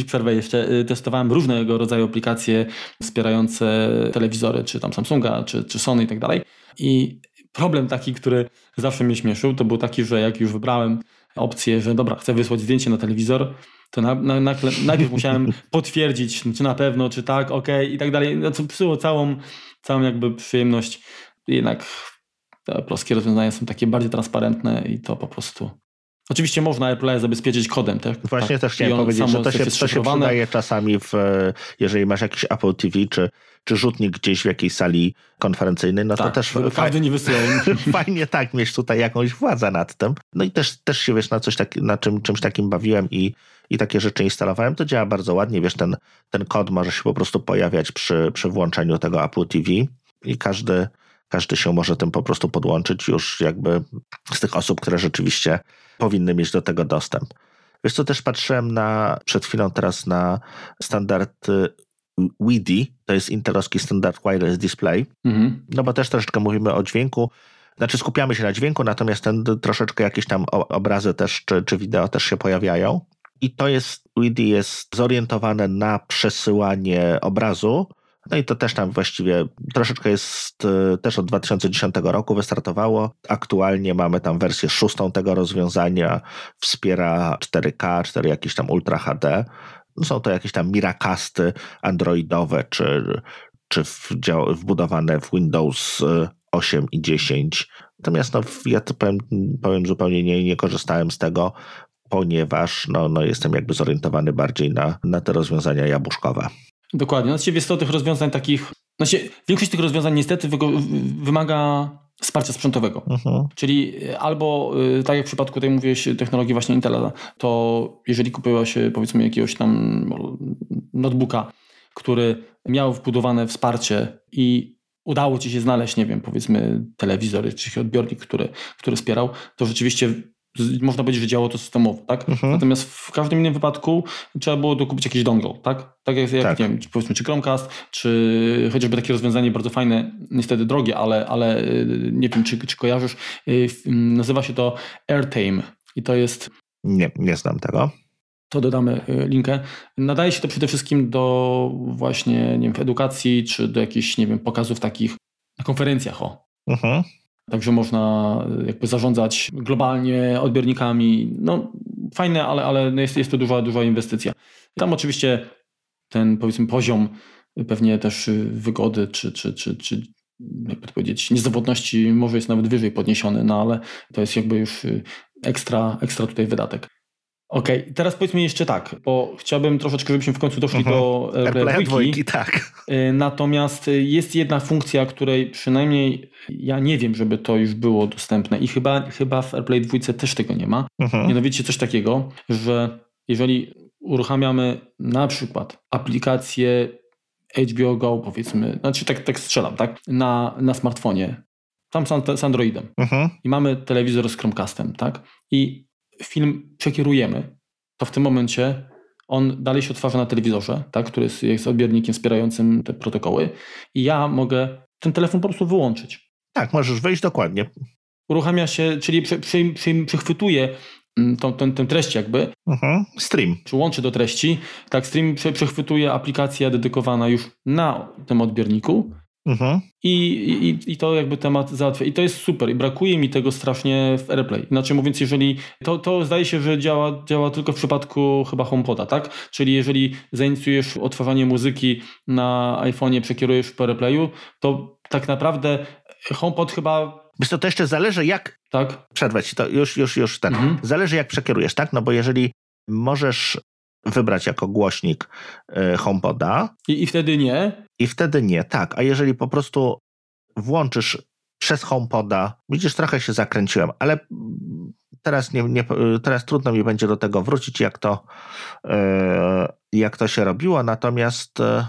[SPEAKER 2] przerwę jeszcze y, testowałem różnego rodzaju aplikacje wspierające telewizory, czy tam Samsunga, czy, czy Sony i tak dalej. I problem taki, który zawsze mnie śmieszył, to był taki, że jak już wybrałem opcję, że dobra, chcę wysłać zdjęcie na telewizor, to na, na, na, najpierw musiałem potwierdzić, czy na pewno, czy tak, ok, i tak dalej, no, co psuło całą, całą jakby przyjemność. Jednak te polskie rozwiązania są takie bardziej transparentne i to po prostu Oczywiście można AirPlay zabezpieczyć kodem, tak?
[SPEAKER 1] Właśnie
[SPEAKER 2] tak.
[SPEAKER 1] też chciałem powiedzieć, że to się, to się przydaje czasami, w, jeżeli masz jakiś Apple TV czy, czy rzutnik gdzieś w jakiejś sali konferencyjnej, no
[SPEAKER 2] tak,
[SPEAKER 1] to też
[SPEAKER 2] każdy nie wysyła.
[SPEAKER 1] fajnie tak mieć tutaj jakąś władzę nad tym. No i też, też się wiesz, na coś tak, na czym, czymś takim bawiłem i, i takie rzeczy instalowałem. To działa bardzo ładnie, wiesz, ten, ten kod może się po prostu pojawiać przy, przy włączeniu tego Apple TV i każdy każdy się może tym po prostu podłączyć już jakby z tych osób, które rzeczywiście powinny mieć do tego dostęp. Wiesz co, też patrzyłem na, przed chwilą teraz na standard WIDI, to jest intelowski standard wireless display, mhm. no bo też troszeczkę mówimy o dźwięku, znaczy skupiamy się na dźwięku, natomiast ten troszeczkę jakieś tam obrazy też, czy, czy wideo też się pojawiają. I to jest, WIDI jest zorientowane na przesyłanie obrazu, no i to też tam właściwie troszeczkę jest, e, też od 2010 roku wystartowało. Aktualnie mamy tam wersję szóstą tego rozwiązania, wspiera 4K, 4 jakieś tam Ultra HD. Są to jakieś tam Miracasty androidowe, czy, czy wbudowane w Windows 8 i 10. Natomiast no, ja to powiem, powiem zupełnie nie, nie korzystałem z tego, ponieważ no, no jestem jakby zorientowany bardziej na, na te rozwiązania jabłuszkowe.
[SPEAKER 2] Dokładnie. Znaczy, jest to tych rozwiązań takich. Znaczy, większość tych rozwiązań niestety wymaga wsparcia sprzętowego. Uh-huh. Czyli albo, y, tak jak w przypadku tej mówiłeś, technologii właśnie Intela, to jeżeli kupiła się powiedzmy jakiegoś tam notebooka, który miał wbudowane wsparcie i udało ci się znaleźć, nie wiem, powiedzmy telewizor czy odbiornik, który, który wspierał, to rzeczywiście można powiedzieć, że działało to systemowo, tak? Mhm. Natomiast w każdym innym wypadku trzeba było dokupić jakiś dongle, tak? Tak jak, jak tak. nie wiem, powiedzmy, czy Chromecast, czy chociażby takie rozwiązanie bardzo fajne, niestety drogie, ale, ale y, nie wiem, czy, czy kojarzysz, y, nazywa się to AirTame i to jest...
[SPEAKER 1] Nie, nie znam tego
[SPEAKER 2] to dodamy y, linkę. Nadaje się to przede wszystkim do właśnie, nie wiem, edukacji, czy do jakichś, nie wiem, pokazów takich na konferencjach, o. Mhm. Także można jakby zarządzać globalnie odbiornikami. No fajne, ale, ale jest, jest to duża, duża inwestycja. Tam oczywiście ten powiedzmy poziom pewnie też wygody czy, czy, czy, czy jakby to powiedzieć, niezawodności może jest nawet wyżej podniesiony, no ale to jest jakby już ekstra, ekstra tutaj wydatek. Okej, okay, teraz powiedzmy jeszcze tak, bo chciałbym troszeczkę, żebyśmy w końcu doszli mhm. do
[SPEAKER 1] AirPlay dwójki. tak.
[SPEAKER 2] Y, natomiast jest jedna funkcja, której przynajmniej ja nie wiem, żeby to już było dostępne i chyba, chyba w AirPlay 2 też tego nie ma. Mhm. Mianowicie coś takiego, że jeżeli uruchamiamy na przykład aplikację HBO Go, powiedzmy, znaczy tak, tak strzelam, tak, na, na smartfonie, tam z, z Androidem mhm. i mamy telewizor z Chromecastem, tak, i film przekierujemy, to w tym momencie on dalej się otwarza na telewizorze, tak, który jest, jest odbiornikiem wspierającym te protokoły i ja mogę ten telefon po prostu wyłączyć.
[SPEAKER 1] Tak, możesz wejść dokładnie.
[SPEAKER 2] Uruchamia się, czyli przy, przy, przy, przechwytuje mm, tą, tą, tę treść jakby.
[SPEAKER 1] Mhm. Stream.
[SPEAKER 2] Czy łączy do treści. Tak, stream przechwytuje aplikacja dedykowana już na tym odbiorniku Mhm. I, i, I to jakby temat załatwia. I to jest super. I brakuje mi tego strasznie w AirPlay. Inaczej mówiąc, jeżeli to, to zdaje się, że działa, działa tylko w przypadku chyba HomePoda, tak? Czyli jeżeli zainicjujesz odtwarzanie muzyki na iPhone'ie, przekierujesz po AirPlayu, to tak naprawdę HomePod chyba
[SPEAKER 1] Wiesz to, to jeszcze zależy jak... Tak. Przerwać to, już, już, już ten. Mhm. Zależy jak przekierujesz, tak? No bo jeżeli możesz wybrać jako głośnik y, HomePoda.
[SPEAKER 2] I, I wtedy nie?
[SPEAKER 1] I wtedy nie, tak. A jeżeli po prostu włączysz przez HomePoda, widzisz, trochę się zakręciłem, ale teraz, nie, nie, teraz trudno mi będzie do tego wrócić, jak to, y, jak to się robiło, natomiast y,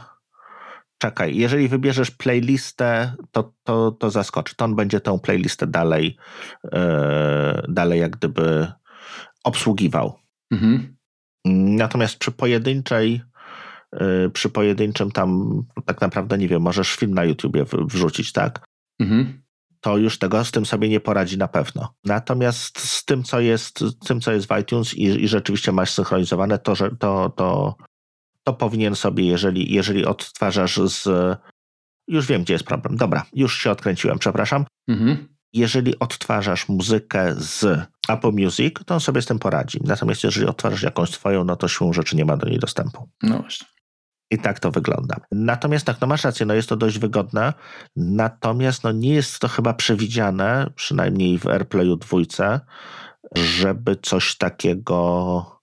[SPEAKER 1] czekaj, jeżeli wybierzesz playlistę, to, to, to zaskoczy. To on będzie tę playlistę dalej, dalej jak gdyby obsługiwał. Mhm. Natomiast przy pojedynczej, y, przy pojedynczym tam tak naprawdę nie wiem, możesz film na YouTubie wrzucić, tak? Mhm. To już tego z tym sobie nie poradzi na pewno. Natomiast z tym, co jest, tym, co jest w iTunes i, i rzeczywiście masz synchronizowane, to, że to, to, to powinien sobie, jeżeli, jeżeli odtwarzasz z. Już wiem, gdzie jest problem. Dobra, już się odkręciłem, przepraszam. Mhm jeżeli odtwarzasz muzykę z Apple Music, to on sobie z tym poradzi. Natomiast jeżeli odtwarzasz jakąś swoją, no to siłą rzeczy nie ma do niej dostępu.
[SPEAKER 2] No właśnie.
[SPEAKER 1] I tak to wygląda. Natomiast tak, no masz rację, no jest to dość wygodne, natomiast no nie jest to chyba przewidziane, przynajmniej w AirPlayu dwójce, żeby coś takiego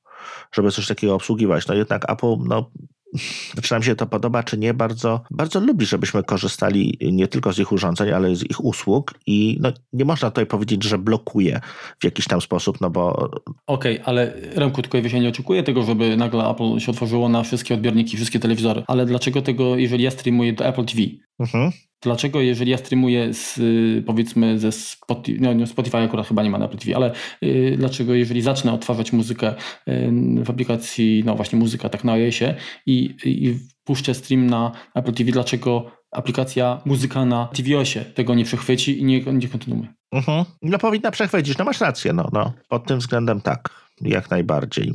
[SPEAKER 1] żeby coś takiego obsługiwać. No jednak Apple no, czy nam się to podoba, czy nie, bardzo, bardzo lubi, żebyśmy korzystali nie tylko z ich urządzeń, ale z ich usług i no, nie można tutaj powiedzieć, że blokuje w jakiś tam sposób, no bo...
[SPEAKER 2] Okej, okay, ale Remku, tylko ja nie oczekuję tego, żeby nagle Apple się otworzyło na wszystkie odbiorniki, wszystkie telewizory, ale dlaczego tego, jeżeli ja streamuję do Apple TV, mhm. Dlaczego, jeżeli ja streamuję z, powiedzmy ze Spotify, no Spotify akurat chyba nie ma na Apple TV, ale y, dlaczego, jeżeli zacznę odtwarzać muzykę y, w aplikacji, no właśnie muzyka, tak na iOSie i, i puszczę stream na Apple TV, dlaczego aplikacja muzyka na tvOSie tego nie przechwyci i nie, nie kontynuuje?
[SPEAKER 1] Mhm. No powinna przechwycić, no masz rację, no, no. Pod tym względem tak, jak najbardziej.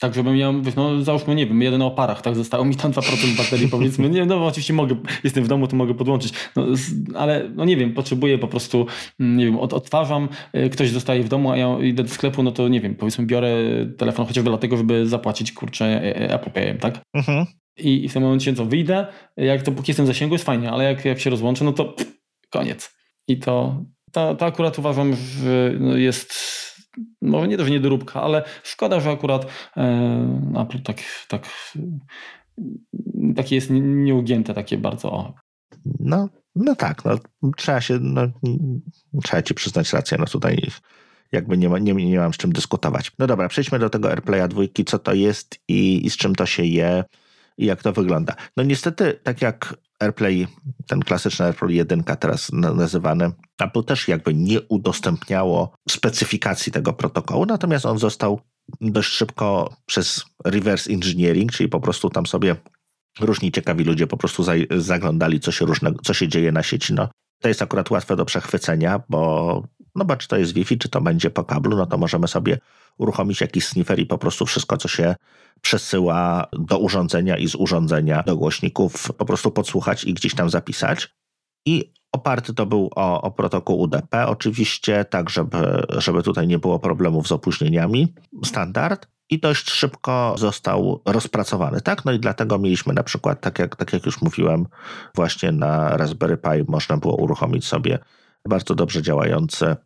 [SPEAKER 2] Tak, żebym miał, no załóżmy, nie wiem, jeden o parach, tak, zostało mi tam 2% baterii, powiedzmy, nie, no oczywiście mogę, jestem w domu, to mogę podłączyć, no, ale no nie wiem, potrzebuję po prostu, mm, nie wiem, od, odtwarzam, y, ktoś zostaje w domu, a ja idę do sklepu, no to nie wiem, powiedzmy biorę telefon chociażby dlatego, żeby zapłacić, kurczę, e, e, Apple Payem, tak? Mhm. I, I w tym momencie co, wyjdę, jak to póki jestem w zasięgu jest fajnie, ale jak, jak się rozłączę, no to pff, koniec. I to, to, to akurat uważam, że no, jest może nie to, że niedoróbka, ale szkoda, że akurat e, Apple tak, tak, takie jest nieugięte, takie bardzo.
[SPEAKER 1] No, no tak, no, trzeba się, no, trzeba ci przyznać rację, no tutaj jakby nie, ma, nie, nie mam z czym dyskutować. No dobra, przejdźmy do tego AirPlaya dwójki, co to jest i, i z czym to się je. i jak to wygląda. No niestety, tak jak AirPlay, ten klasyczny AirPlay 1 teraz nazywany, Apple też jakby nie udostępniało specyfikacji tego protokołu, natomiast on został dość szybko przez reverse engineering, czyli po prostu tam sobie różni ciekawi ludzie po prostu zaglądali, co się, różne, co się dzieje na sieci. No, to jest akurat łatwe do przechwycenia, bo no bo czy to jest Wi-Fi, czy to będzie po kablu, no to możemy sobie uruchomić jakiś sniffer i po prostu wszystko, co się przesyła do urządzenia i z urządzenia do głośników, po prostu podsłuchać i gdzieś tam zapisać. I oparty to był o, o protokół UDP, oczywiście, tak żeby, żeby tutaj nie było problemów z opóźnieniami. Standard i dość szybko został rozpracowany, tak? No i dlatego mieliśmy na przykład, tak jak, tak jak już mówiłem, właśnie na Raspberry Pi można było uruchomić sobie bardzo dobrze działający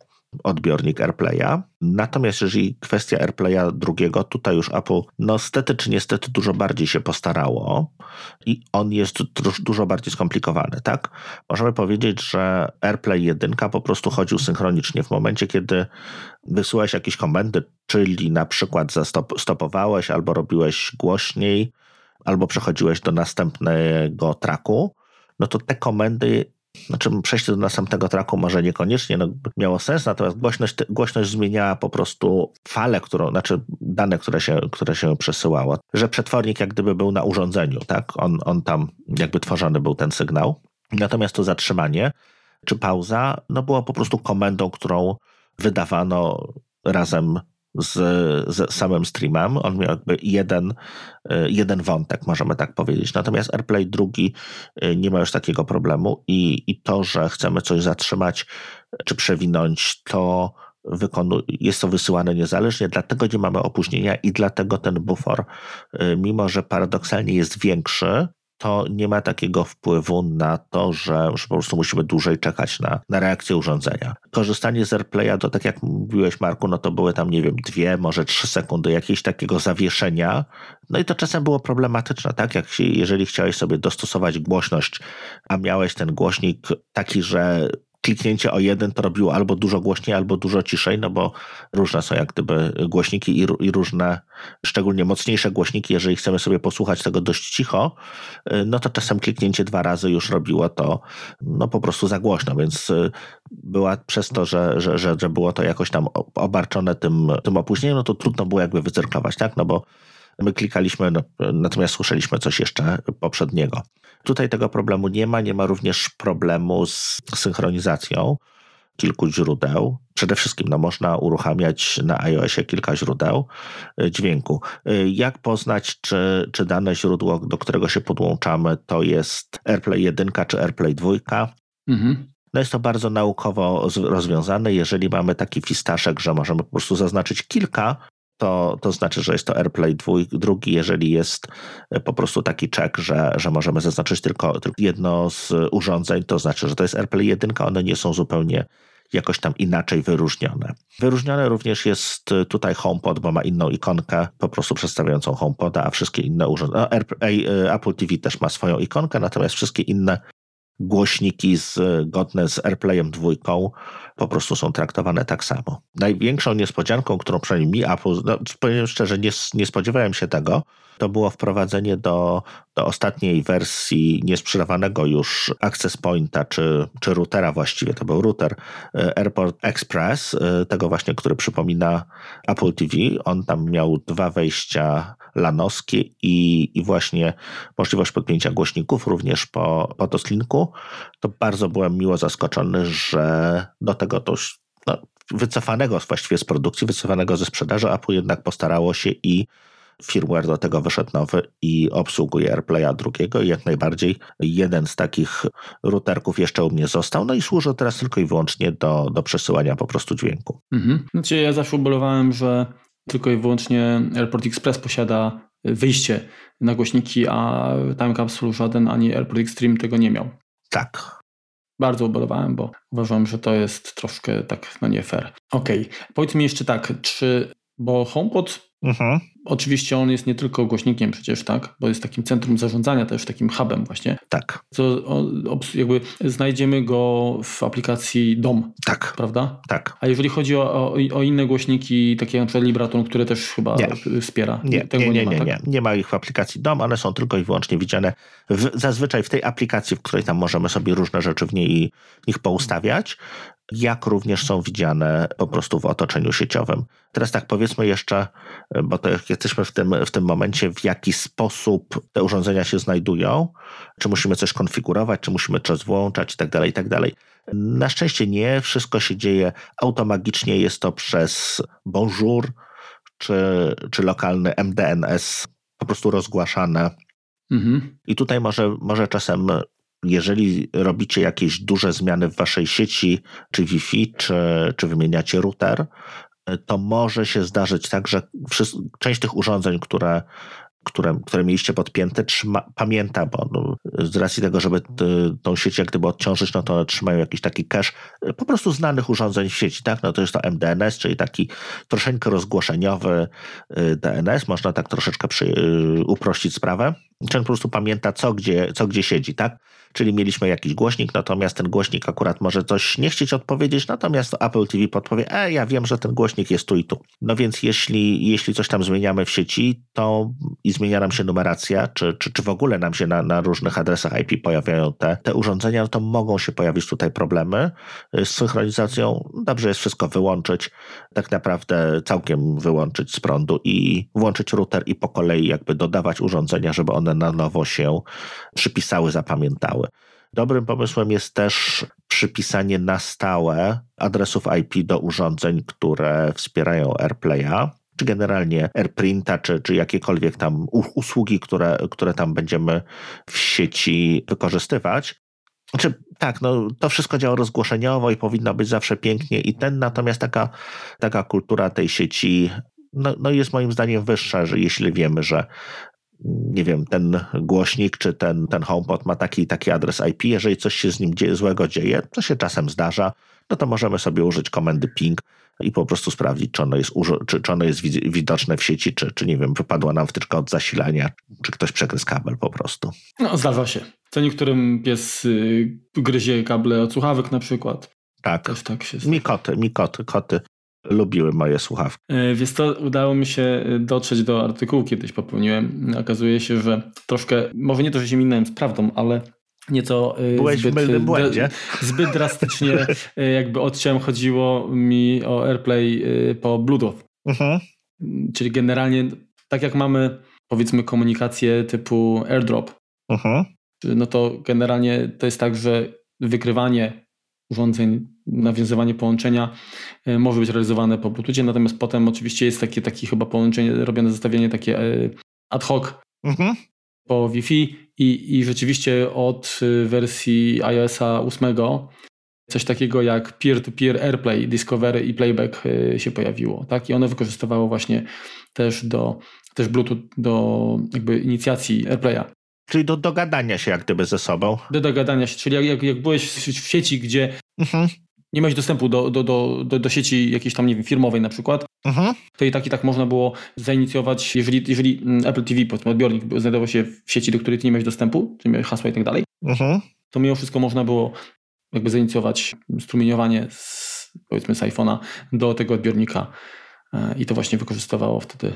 [SPEAKER 1] odbiornik AirPlaya. Natomiast jeżeli kwestia AirPlaya drugiego, tutaj już Apple no stety czy niestety dużo bardziej się postarało i on jest dużo bardziej skomplikowany, tak? Możemy powiedzieć, że AirPlay 1 po prostu chodził synchronicznie w momencie, kiedy wysyłałeś jakieś komendy, czyli na przykład zastopowałeś albo robiłeś głośniej, albo przechodziłeś do następnego traku, no to te komendy znaczy przejście do następnego traku może niekoniecznie no, miało sens, natomiast głośność, głośność zmieniała po prostu falę, którą, znaczy dane, które się, które się przesyłało. Że przetwornik jak gdyby był na urządzeniu, tak? On, on tam jakby tworzony był ten sygnał. Natomiast to zatrzymanie czy pauza, no było po prostu komendą, którą wydawano razem z, z samym streamem. On miał jakby jeden, e, jeden wątek, możemy tak powiedzieć. Natomiast AirPlay drugi e, nie ma już takiego problemu i, i to, że chcemy coś zatrzymać czy przewinąć, to jest to wysyłane niezależnie, dlatego nie mamy opóźnienia i dlatego ten bufor, e, mimo że paradoksalnie jest większy, to nie ma takiego wpływu na to, że, że po prostu musimy dłużej czekać na, na reakcję urządzenia. Korzystanie z AirPlaya, to tak jak mówiłeś Marku, no to były tam, nie wiem, dwie, może trzy sekundy jakiegoś takiego zawieszenia. No i to czasem było problematyczne, tak? Jak się, jeżeli chciałeś sobie dostosować głośność, a miałeś ten głośnik taki, że kliknięcie o jeden to robiło albo dużo głośniej, albo dużo ciszej, no bo różne są jak gdyby głośniki i, i, różne, szczególnie mocniejsze głośniki, jeżeli chcemy sobie posłuchać tego dość cicho, y, no to czasem kliknięcie dwa razy już robiło to no po prostu za głośno, więc y, była przez to, że, że, że, że było to jakoś tam obarczone tym, tym opóźnieniem, no to trudno było jakby wycyrklować, tak, no bo My klikaliśmy, no, natomiast słyszeliśmy coś jeszcze poprzedniego. Tutaj tego problemu nie ma, nie ma również problemu z synchronizacją kilku źródeł. Przede wszystkim no, można uruchamiać na iOSie kilka źródeł e, dźwięku. E, jak poznać, czy, czy dane źródło, do którego się podłączamy, to jest AirPlay 1 czy AirPlay 2? Mhm. No jest to bardzo naukowo rozwiązane. Jeżeli mamy taki fistaszek, że możemy po prostu zaznaczyć kilka to, to znaczy, że jest to AirPlay dwój, drugi, jeżeli jest e, po prostu taki check, że, że możemy zaznaczyć tylko, tylko jedno z urządzeń, to znaczy, że to jest AirPlay 1, one nie są zupełnie jakoś tam inaczej wyróżnione. Wyróżnione również jest tutaj HomePod, bo ma inną ikonkę, po prostu przedstawiającą HomePoda, a wszystkie inne urządzenia, no, e, Apple TV też ma swoją ikonkę, natomiast wszystkie inne głośniki zgodne z AirPlayem dwójką po prostu są traktowane tak samo. Największą niespodzianką, którą przynajmniej mi Apple, no, powiem szczerze, nie, nie spodziewałem się tego, to było wprowadzenie do, do ostatniej wersji niesprzedawanego już Access Pointa, czy, czy routera właściwie, to był router e, Airport Express, e, tego właśnie, który przypomina Apple TV. On tam miał dwa wejścia lanowskie i, i właśnie możliwość podpięcia głośników również po, po Toslinku. To bardzo byłem miło zaskoczony, że do tego to no, wycofanego właściwie z produkcji, wycofanego ze sprzedaży, Apple jednak postarało się i firmware do tego wyszedł nowy i obsługuje AirPlaya drugiego i jak najbardziej jeden z takich routerków jeszcze u mnie został, no i służy teraz tylko i wyłącznie do, do przesyłania po prostu dźwięku.
[SPEAKER 2] Mhm. Znaczy ja zawsze ubolewałem, że tylko i wyłącznie Airport Express posiada wyjście na głośniki, a Time Capsule żaden ani Airport Extreme tego nie miał.
[SPEAKER 1] Tak.
[SPEAKER 2] Bardzo ubolewałem, bo uważam, że to jest troszkę tak, no nie fair. Okej, okay. powiedz mi jeszcze tak, czy Bo HomePod Mhm. Oczywiście on jest nie tylko głośnikiem przecież, tak? Bo jest takim centrum zarządzania, też takim hubem właśnie.
[SPEAKER 1] Tak.
[SPEAKER 2] To jakby znajdziemy go w aplikacji DOM.
[SPEAKER 1] Tak.
[SPEAKER 2] Prawda?
[SPEAKER 1] Tak.
[SPEAKER 2] A jeżeli chodzi o, o, o inne głośniki, takie jak. Libraton, które też chyba nie. wspiera.
[SPEAKER 1] Nie, Tego nie, nie, nie, nie, ma, tak? nie. Nie ma ich w aplikacji DOM, one są tylko i wyłącznie widziane w, zazwyczaj w tej aplikacji, w której tam możemy sobie różne rzeczy w niej ich poustawiać jak również są widziane po prostu w otoczeniu sieciowym. Teraz tak powiedzmy jeszcze, bo to jesteśmy w tym, w tym momencie, w jaki sposób te urządzenia się znajdują, czy musimy coś konfigurować, czy musimy coś włączać itd., tak itd. Tak Na szczęście nie, wszystko się dzieje automagicznie, jest to przez Bonjour, czy, czy lokalny MDNS po prostu rozgłaszane. Mhm. I tutaj może, może czasem jeżeli robicie jakieś duże zmiany w waszej sieci, czy Wi-Fi, czy, czy wymieniacie router, to może się zdarzyć tak, że część tych urządzeń, które które, które mieliście podpięte, trzyma, pamięta, bo no, z racji tego, żeby tą sieć jak gdyby odciążyć, no to trzymają jakiś taki cache po prostu znanych urządzeń w sieci, tak? No to jest to MDNS, czyli taki troszeczkę rozgłoszeniowy y, DNS, można tak troszeczkę przy, uprościć sprawę. Ten po prostu pamięta, co gdzie, co gdzie siedzi, tak? Czyli mieliśmy jakiś głośnik, natomiast ten głośnik akurat może coś nie chcieć odpowiedzieć, natomiast Apple TV podpowie, e, ja wiem, że ten głośnik jest tu i tu. No więc jeśli, jeśli coś tam zmieniamy w sieci, to i zmienia nam się numeracja, czy, czy, czy w ogóle nam się na, na różnych adresach IP pojawiają te, te urządzenia, no to mogą się pojawić tutaj problemy z synchronizacją. Dobrze jest wszystko wyłączyć, tak naprawdę całkiem wyłączyć z prądu i włączyć router i po kolei jakby dodawać urządzenia, żeby one na nowo się przypisały, zapamiętały. Dobrym pomysłem jest też przypisanie na stałe adresów IP do urządzeń, które wspierają AirPlaya czy generalnie AirPrinta, czy, czy jakiekolwiek tam usługi, które, które tam będziemy w sieci wykorzystywać. Znaczy, tak, no, to wszystko działa rozgłoszeniowo i powinno być zawsze pięknie i ten, natomiast taka, taka kultura tej sieci no, no jest moim zdaniem wyższa, że jeśli wiemy, że nie wiem, ten głośnik czy ten, ten HomePod ma taki taki adres IP, jeżeli coś się z nim dzieje, złego dzieje, co się czasem zdarza, no to możemy sobie użyć komendy ping i po prostu sprawdzić, czy ono jest, czy, czy ono jest widoczne w sieci, czy, czy nie wiem, wypadła nam wtyczka od zasilania, czy ktoś przegryzł kabel po prostu.
[SPEAKER 2] No, zdarza się. Co niektórym pies y, gryzie kable od słuchawek na przykład.
[SPEAKER 1] Tak. Też tak się Mi koty, mi koty, koty lubiły moje słuchawki.
[SPEAKER 2] E, więc to udało mi się y, dotrzeć do artykułu, kiedyś popełniłem. Okazuje się, że troszkę, może nie to, że się minąłem z prawdą, ale nieco
[SPEAKER 1] y, Byłeś zbyt, w błędzie.
[SPEAKER 2] zbyt drastycznie jakby odciąłem. Chodziło mi o AirPlay po Bluetooth. Mhm. Czyli generalnie tak jak mamy powiedzmy komunikację typu AirDrop, mhm no to generalnie to jest tak, że wykrywanie urządzeń, nawiązywanie połączenia e, może być realizowane po Bluetoothie, natomiast potem oczywiście jest takie, takie chyba połączenie, robione zestawienie takie e, ad hoc mhm. po Wi-Fi i, i rzeczywiście od e, wersji iOSa 8 coś takiego jak peer-to-peer AirPlay, Discovery i Playback się pojawiło. Tak? I one wykorzystywało właśnie też do też Bluetooth do jakby inicjacji AirPlaya.
[SPEAKER 1] Czyli do dogadania się jak gdyby ze sobą.
[SPEAKER 2] Do dogadania się, czyli jak, jak, jak byłeś w sieci, gdzie mhm. Nie miałeś dostępu do, do, do, do, do sieci jakiejś tam, nie wiem, firmowej na przykład, mhm. to i tak i tak można było zainicjować, jeżeli, jeżeli mm, Apple TV, powiedzmy odbiornik znajdował się w sieci, do której ty nie miałeś dostępu, czyli miałeś hasła i tak dalej, mhm. to mimo wszystko można było jakby zainicjować strumieniowanie z, powiedzmy z iPhone'a do tego odbiornika e, i to właśnie wykorzystywało wtedy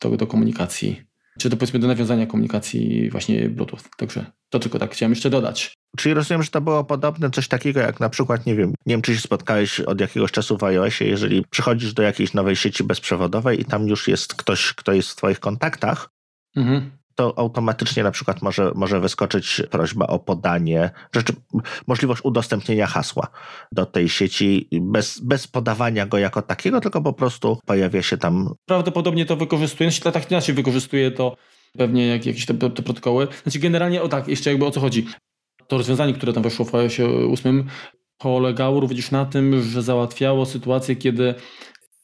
[SPEAKER 2] do, do komunikacji czy to powiedzmy do nawiązania komunikacji właśnie Bluetooth. Także to tylko tak chciałem jeszcze dodać.
[SPEAKER 1] Czyli rozumiem, że to było podobne, coś takiego jak na przykład, nie wiem, nie wiem, czy się spotkałeś od jakiegoś czasu w iOSie, jeżeli przychodzisz do jakiejś nowej sieci bezprzewodowej i tam już jest ktoś, kto jest w twoich kontaktach, mhm to automatycznie na przykład może, może wyskoczyć prośba o podanie, rzeczy, możliwość udostępnienia hasła do tej sieci bez, bez podawania go jako takiego, tylko po prostu pojawia się tam.
[SPEAKER 2] Prawdopodobnie to wykorzystuje, znaczy tak inaczej wykorzystuje to pewnie jak, jakieś te, te protokoły. Znaczy generalnie, o tak, jeszcze jakby o co chodzi. To rozwiązanie, które tam weszło w iOSie 8 polegało również na tym, że załatwiało sytuację, kiedy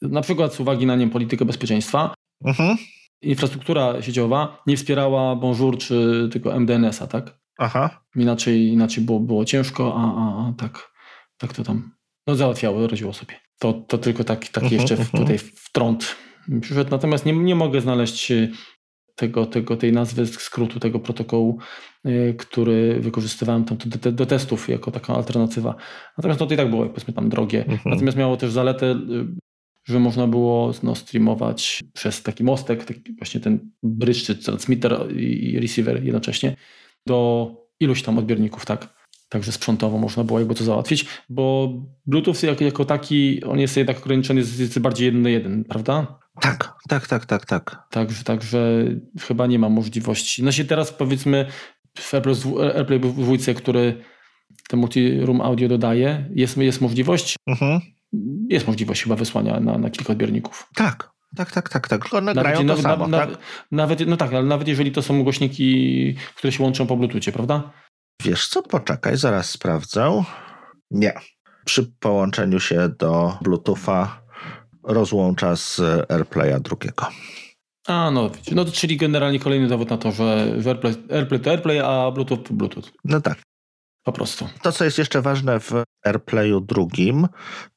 [SPEAKER 2] na przykład z uwagi na nie politykę bezpieczeństwa, mhm infrastruktura sieciowa nie wspierała Bonjour czy tylko MDNS-a, tak?
[SPEAKER 1] Aha.
[SPEAKER 2] Inaczej, inaczej było, było ciężko, a, a, a tak, tak to tam no, załatwiało, radziło sobie. To, to tylko taki, taki uh -huh, jeszcze uh -huh. tutaj wtrąd przyszedł, natomiast nie, nie mogę znaleźć tego, tego, tej nazwy skrótu tego protokołu, który wykorzystywałem tam do, do, testów jako taka alternatywa. Natomiast no to i tak było powiedzmy tam drogie. Mhm. Natomiast miało też zaletę, że można było no, streamować przez taki mostek, taki właśnie ten bridge czy transmitter i receiver jednocześnie do iluś tam odbiorników, tak. Także sprzętowo można było jakby to załatwić, bo Bluetooth jako, jako taki, on jest jednak ograniczony, jest, jest bardziej jeden na jeden, prawda?
[SPEAKER 1] Tak, tak, tak, tak, tak.
[SPEAKER 2] Także, także chyba nie ma możliwości. No się teraz powiedzmy w AirPlay w który ten multi-room audio dodaje, jest, jest możliwość, mhm. Jest możliwość chyba wysłania na, na kilka odbiorników.
[SPEAKER 1] Tak, tak, tak, tak, tak. One nawet, grają to nawet, samo,
[SPEAKER 2] tak? Nawet, no tak, ale nawet jeżeli to są głośniki, które się łączą po Bluetoothie, prawda?
[SPEAKER 1] Wiesz co, poczekaj, zaraz sprawdzę. Nie. Przy połączeniu się do Bluetootha rozłącza z AirPlaya drugiego.
[SPEAKER 2] A, no, no to czyli generalnie kolejny dowód na to, że AirPlay, AirPlay to AirPlay, a Bluetooth to Bluetooth.
[SPEAKER 1] No tak.
[SPEAKER 2] Po prostu.
[SPEAKER 1] To, co jest jeszcze ważne w AirPlayu drugim,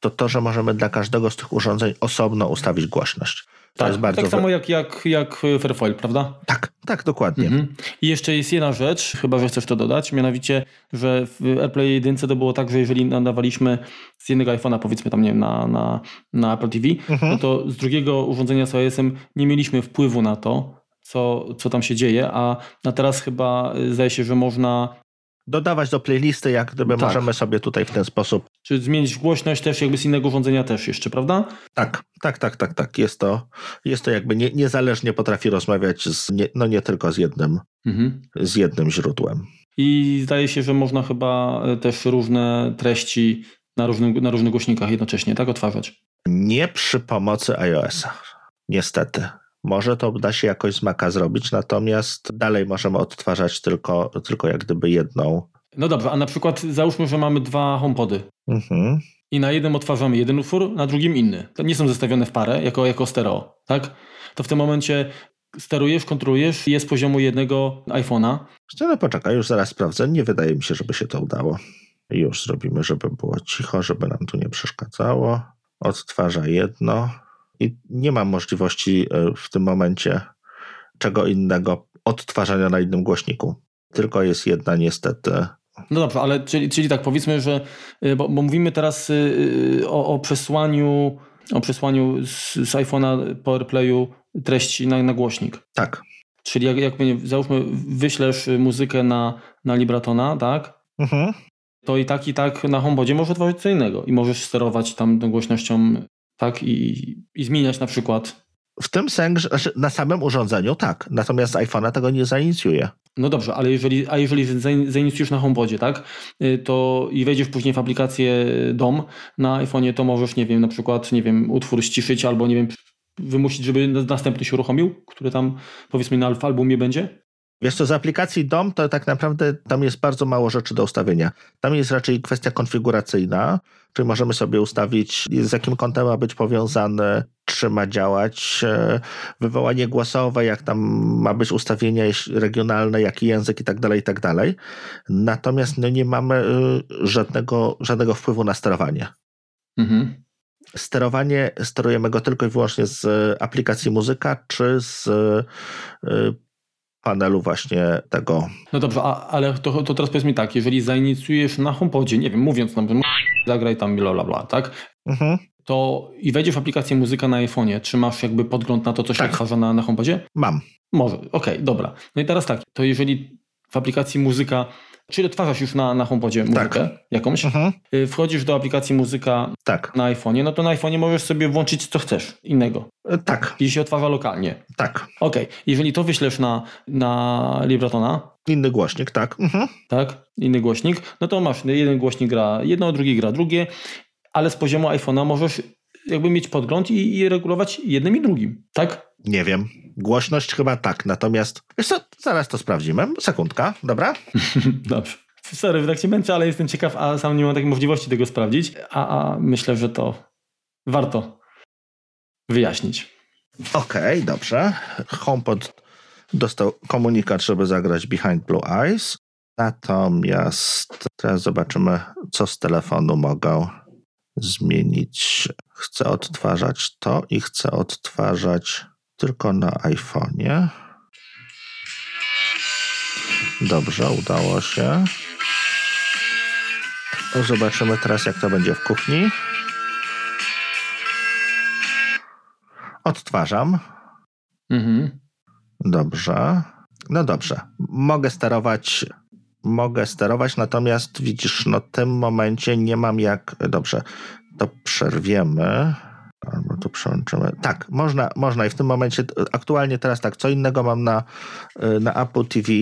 [SPEAKER 1] to to, że możemy dla każdego z tych urządzeń osobno ustawić głośność.
[SPEAKER 2] To tak, jest bardzo tak samo jak, jak, jak Fairfoil, prawda?
[SPEAKER 1] Tak, tak, dokładnie. Mhm.
[SPEAKER 2] I jeszcze jest jedna rzecz, chyba że chcesz to dodać, mianowicie, że w AirPlay 1 to było tak, że jeżeli nadawaliśmy z jednego iPhone'a, powiedzmy tam, nie wiem, na, na, na Apple TV, mhm. no to z drugiego urządzenia z iOS-em nie mieliśmy wpływu na to, co, co tam się dzieje, a na teraz chyba y, zdaje się, że można
[SPEAKER 1] dodawać do playlisty, jak gdyby tak. możemy sobie tutaj w ten sposób.
[SPEAKER 2] Czy zmienić głośność też jakby z innego urządzenia też jeszcze, prawda?
[SPEAKER 1] Tak, tak, tak, tak, tak. Jest to, jest to jakby nie, niezależnie potrafi rozmawiać z, nie, no nie tylko z jednym, mhm. z jednym źródłem.
[SPEAKER 2] I zdaje się, że można chyba e, też różne treści na, różnych, na różnych głośnikach jednocześnie, tak, odtwarzać?
[SPEAKER 1] Nie przy pomocy iOS-a, niestety. Może to da się jakoś z Maca zrobić, natomiast dalej możemy odtwarzać tylko, tylko jak gdyby jedną.
[SPEAKER 2] No dobrze, a na przykład załóżmy, że mamy dwa HomePody. Mhm. I na jednym odtwarzamy jeden utwór, na drugim inny. To nie są zestawione w parę, jako, jako stereo, tak? To w tym momencie sterujesz, kontrolujesz jest poziomu jednego iPhone'a.
[SPEAKER 1] No poczekaj, już zaraz sprawdzę. Nie wydaje mi się, żeby się to udało. Już zrobimy, żeby było cicho, żeby nam tu nie przeszkadzało. Odtwarza jedno i nie mam możliwości e, w tym momencie czego innego odtwarzania na innym głośniku. Tylko jest jedna niestety.
[SPEAKER 2] No dobrze, ale czyli, czyli tak powiedzmy, że e, bo, bo mówimy teraz e, o, o, przesłaniu o przesłaniu z, z iPhone'a po AirPlayu treści na, na głośnik.
[SPEAKER 1] Tak.
[SPEAKER 2] Czyli jak, jak załóżmy wyślesz muzykę na, na Libratona, tak? Mhm. To i tak i tak na HomePodzie możesz otworzyć co innego i możesz sterować tam tą głośnością tak? I, i zmieniać na przykład.
[SPEAKER 1] W tym sensie, znaczy na samym urządzeniu tak, natomiast iPhone'a tego nie zainicjuje.
[SPEAKER 2] No dobrze, ale jeżeli, a jeżeli zainicjujesz na HomePodzie, tak, y, to i wejdziesz później w aplikację DOM na iPhone'ie, to możesz, nie wiem, na przykład, nie wiem, utwór ściszyć albo, nie wiem, wymusić, żeby następny się uruchomił, który tam, powiedzmy, na albumie będzie?
[SPEAKER 1] Wiesz co, z aplikacji DOM to tak naprawdę tam jest bardzo mało rzeczy do ustawienia. Tam jest raczej kwestia konfiguracyjna, czyli możemy sobie ustawić z jakim kątem ma być powiązane, czy ma działać e, wywołanie głosowe, jak tam ma być ustawienia regionalne, jaki język i tak dalej, i tak dalej. Natomiast no nie mamy e, żadnego, żadnego wpływu na sterowanie. Mhm. Sterowanie sterujemy go tylko i wyłącznie z aplikacji muzyka, czy z e, panelu właśnie tego.
[SPEAKER 2] No dobrze, a, ale to, to teraz powiedz mi tak, jeżeli zainicjujesz na HomePodzie, nie wiem, mówiąc nam, zagraj tam bla bla bla, tak? Mhm. To i wejdziesz w aplikację muzyka na iPhone'ie, czy masz jakby podgląd na to, co się tak. odtwarza na, na HomePodzie?
[SPEAKER 1] Mam.
[SPEAKER 2] Może, okej, okay, dobra. No i teraz tak, to jeżeli w aplikacji muzyka Czyli odtwarzasz już na, na HomePodzie muzykę tak. jakąś, mhm. Y, wchodzisz do aplikacji muzyka tak. na iPhone'ie, no to na iPhone'ie możesz sobie włączyć co chcesz innego.
[SPEAKER 1] Y, tak.
[SPEAKER 2] I się odtwarza lokalnie.
[SPEAKER 1] Tak.
[SPEAKER 2] Okej. Okay. Jeżeli to wyślesz na, na Libratona.
[SPEAKER 1] Inny głośnik, tak. Mhm.
[SPEAKER 2] Tak, inny głośnik, no to masz jeden głośnik gra jedno, drugi gra drugie, ale z poziomu iPhone'a możesz jakby mieć podgląd i, i regulować jednym i drugim, tak?
[SPEAKER 1] Nie wiem. Głośność chyba tak, natomiast wiesz co, zaraz to sprawdzimy. Sekundka, dobra?
[SPEAKER 2] Dobrze. Sorry, tak się męczę, ale jestem ciekaw, a sam nie mam takiej możliwości tego sprawdzić, a, a myślę, że to warto wyjaśnić.
[SPEAKER 1] Okej, okay, dobrze. HomePod dostał komunikat, żeby zagrać Behind Blue Eyes. Natomiast teraz zobaczymy, co z telefonu mogą zmienić chcę odtwarzać to i chcę odtwarzać tylko na iPhone'ie. Dobrze, udało się. Zobaczymy teraz, jak to będzie w kuchni. Odtwarzam. Mhm. Dobrze. No dobrze. Mogę sterować. Mogę sterować, natomiast widzisz, no w tym momencie nie mam jak. Dobrze, to przerwiemy. Albo tu przełączymy. Tak, można, można i w tym momencie, aktualnie teraz tak, co innego mam na, na Apple TV,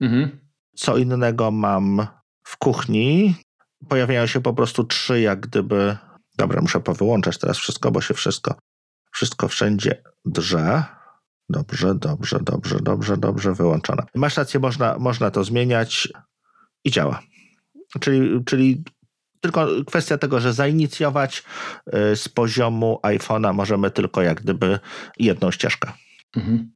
[SPEAKER 1] mhm. co innego mam w kuchni. Pojawiają się po prostu trzy, jak gdyby. Dobra, muszę powyłączać teraz wszystko, bo się wszystko, wszystko wszędzie drze. Dobrze, dobrze, dobrze, dobrze, dobrze, wyłączone. Masz rację, można, można to zmieniać i działa. Czyli, czyli tylko kwestia tego, że zainicjować y, z poziomu iPhone'a możemy tylko jak gdyby jedną ścieżkę. Mhm.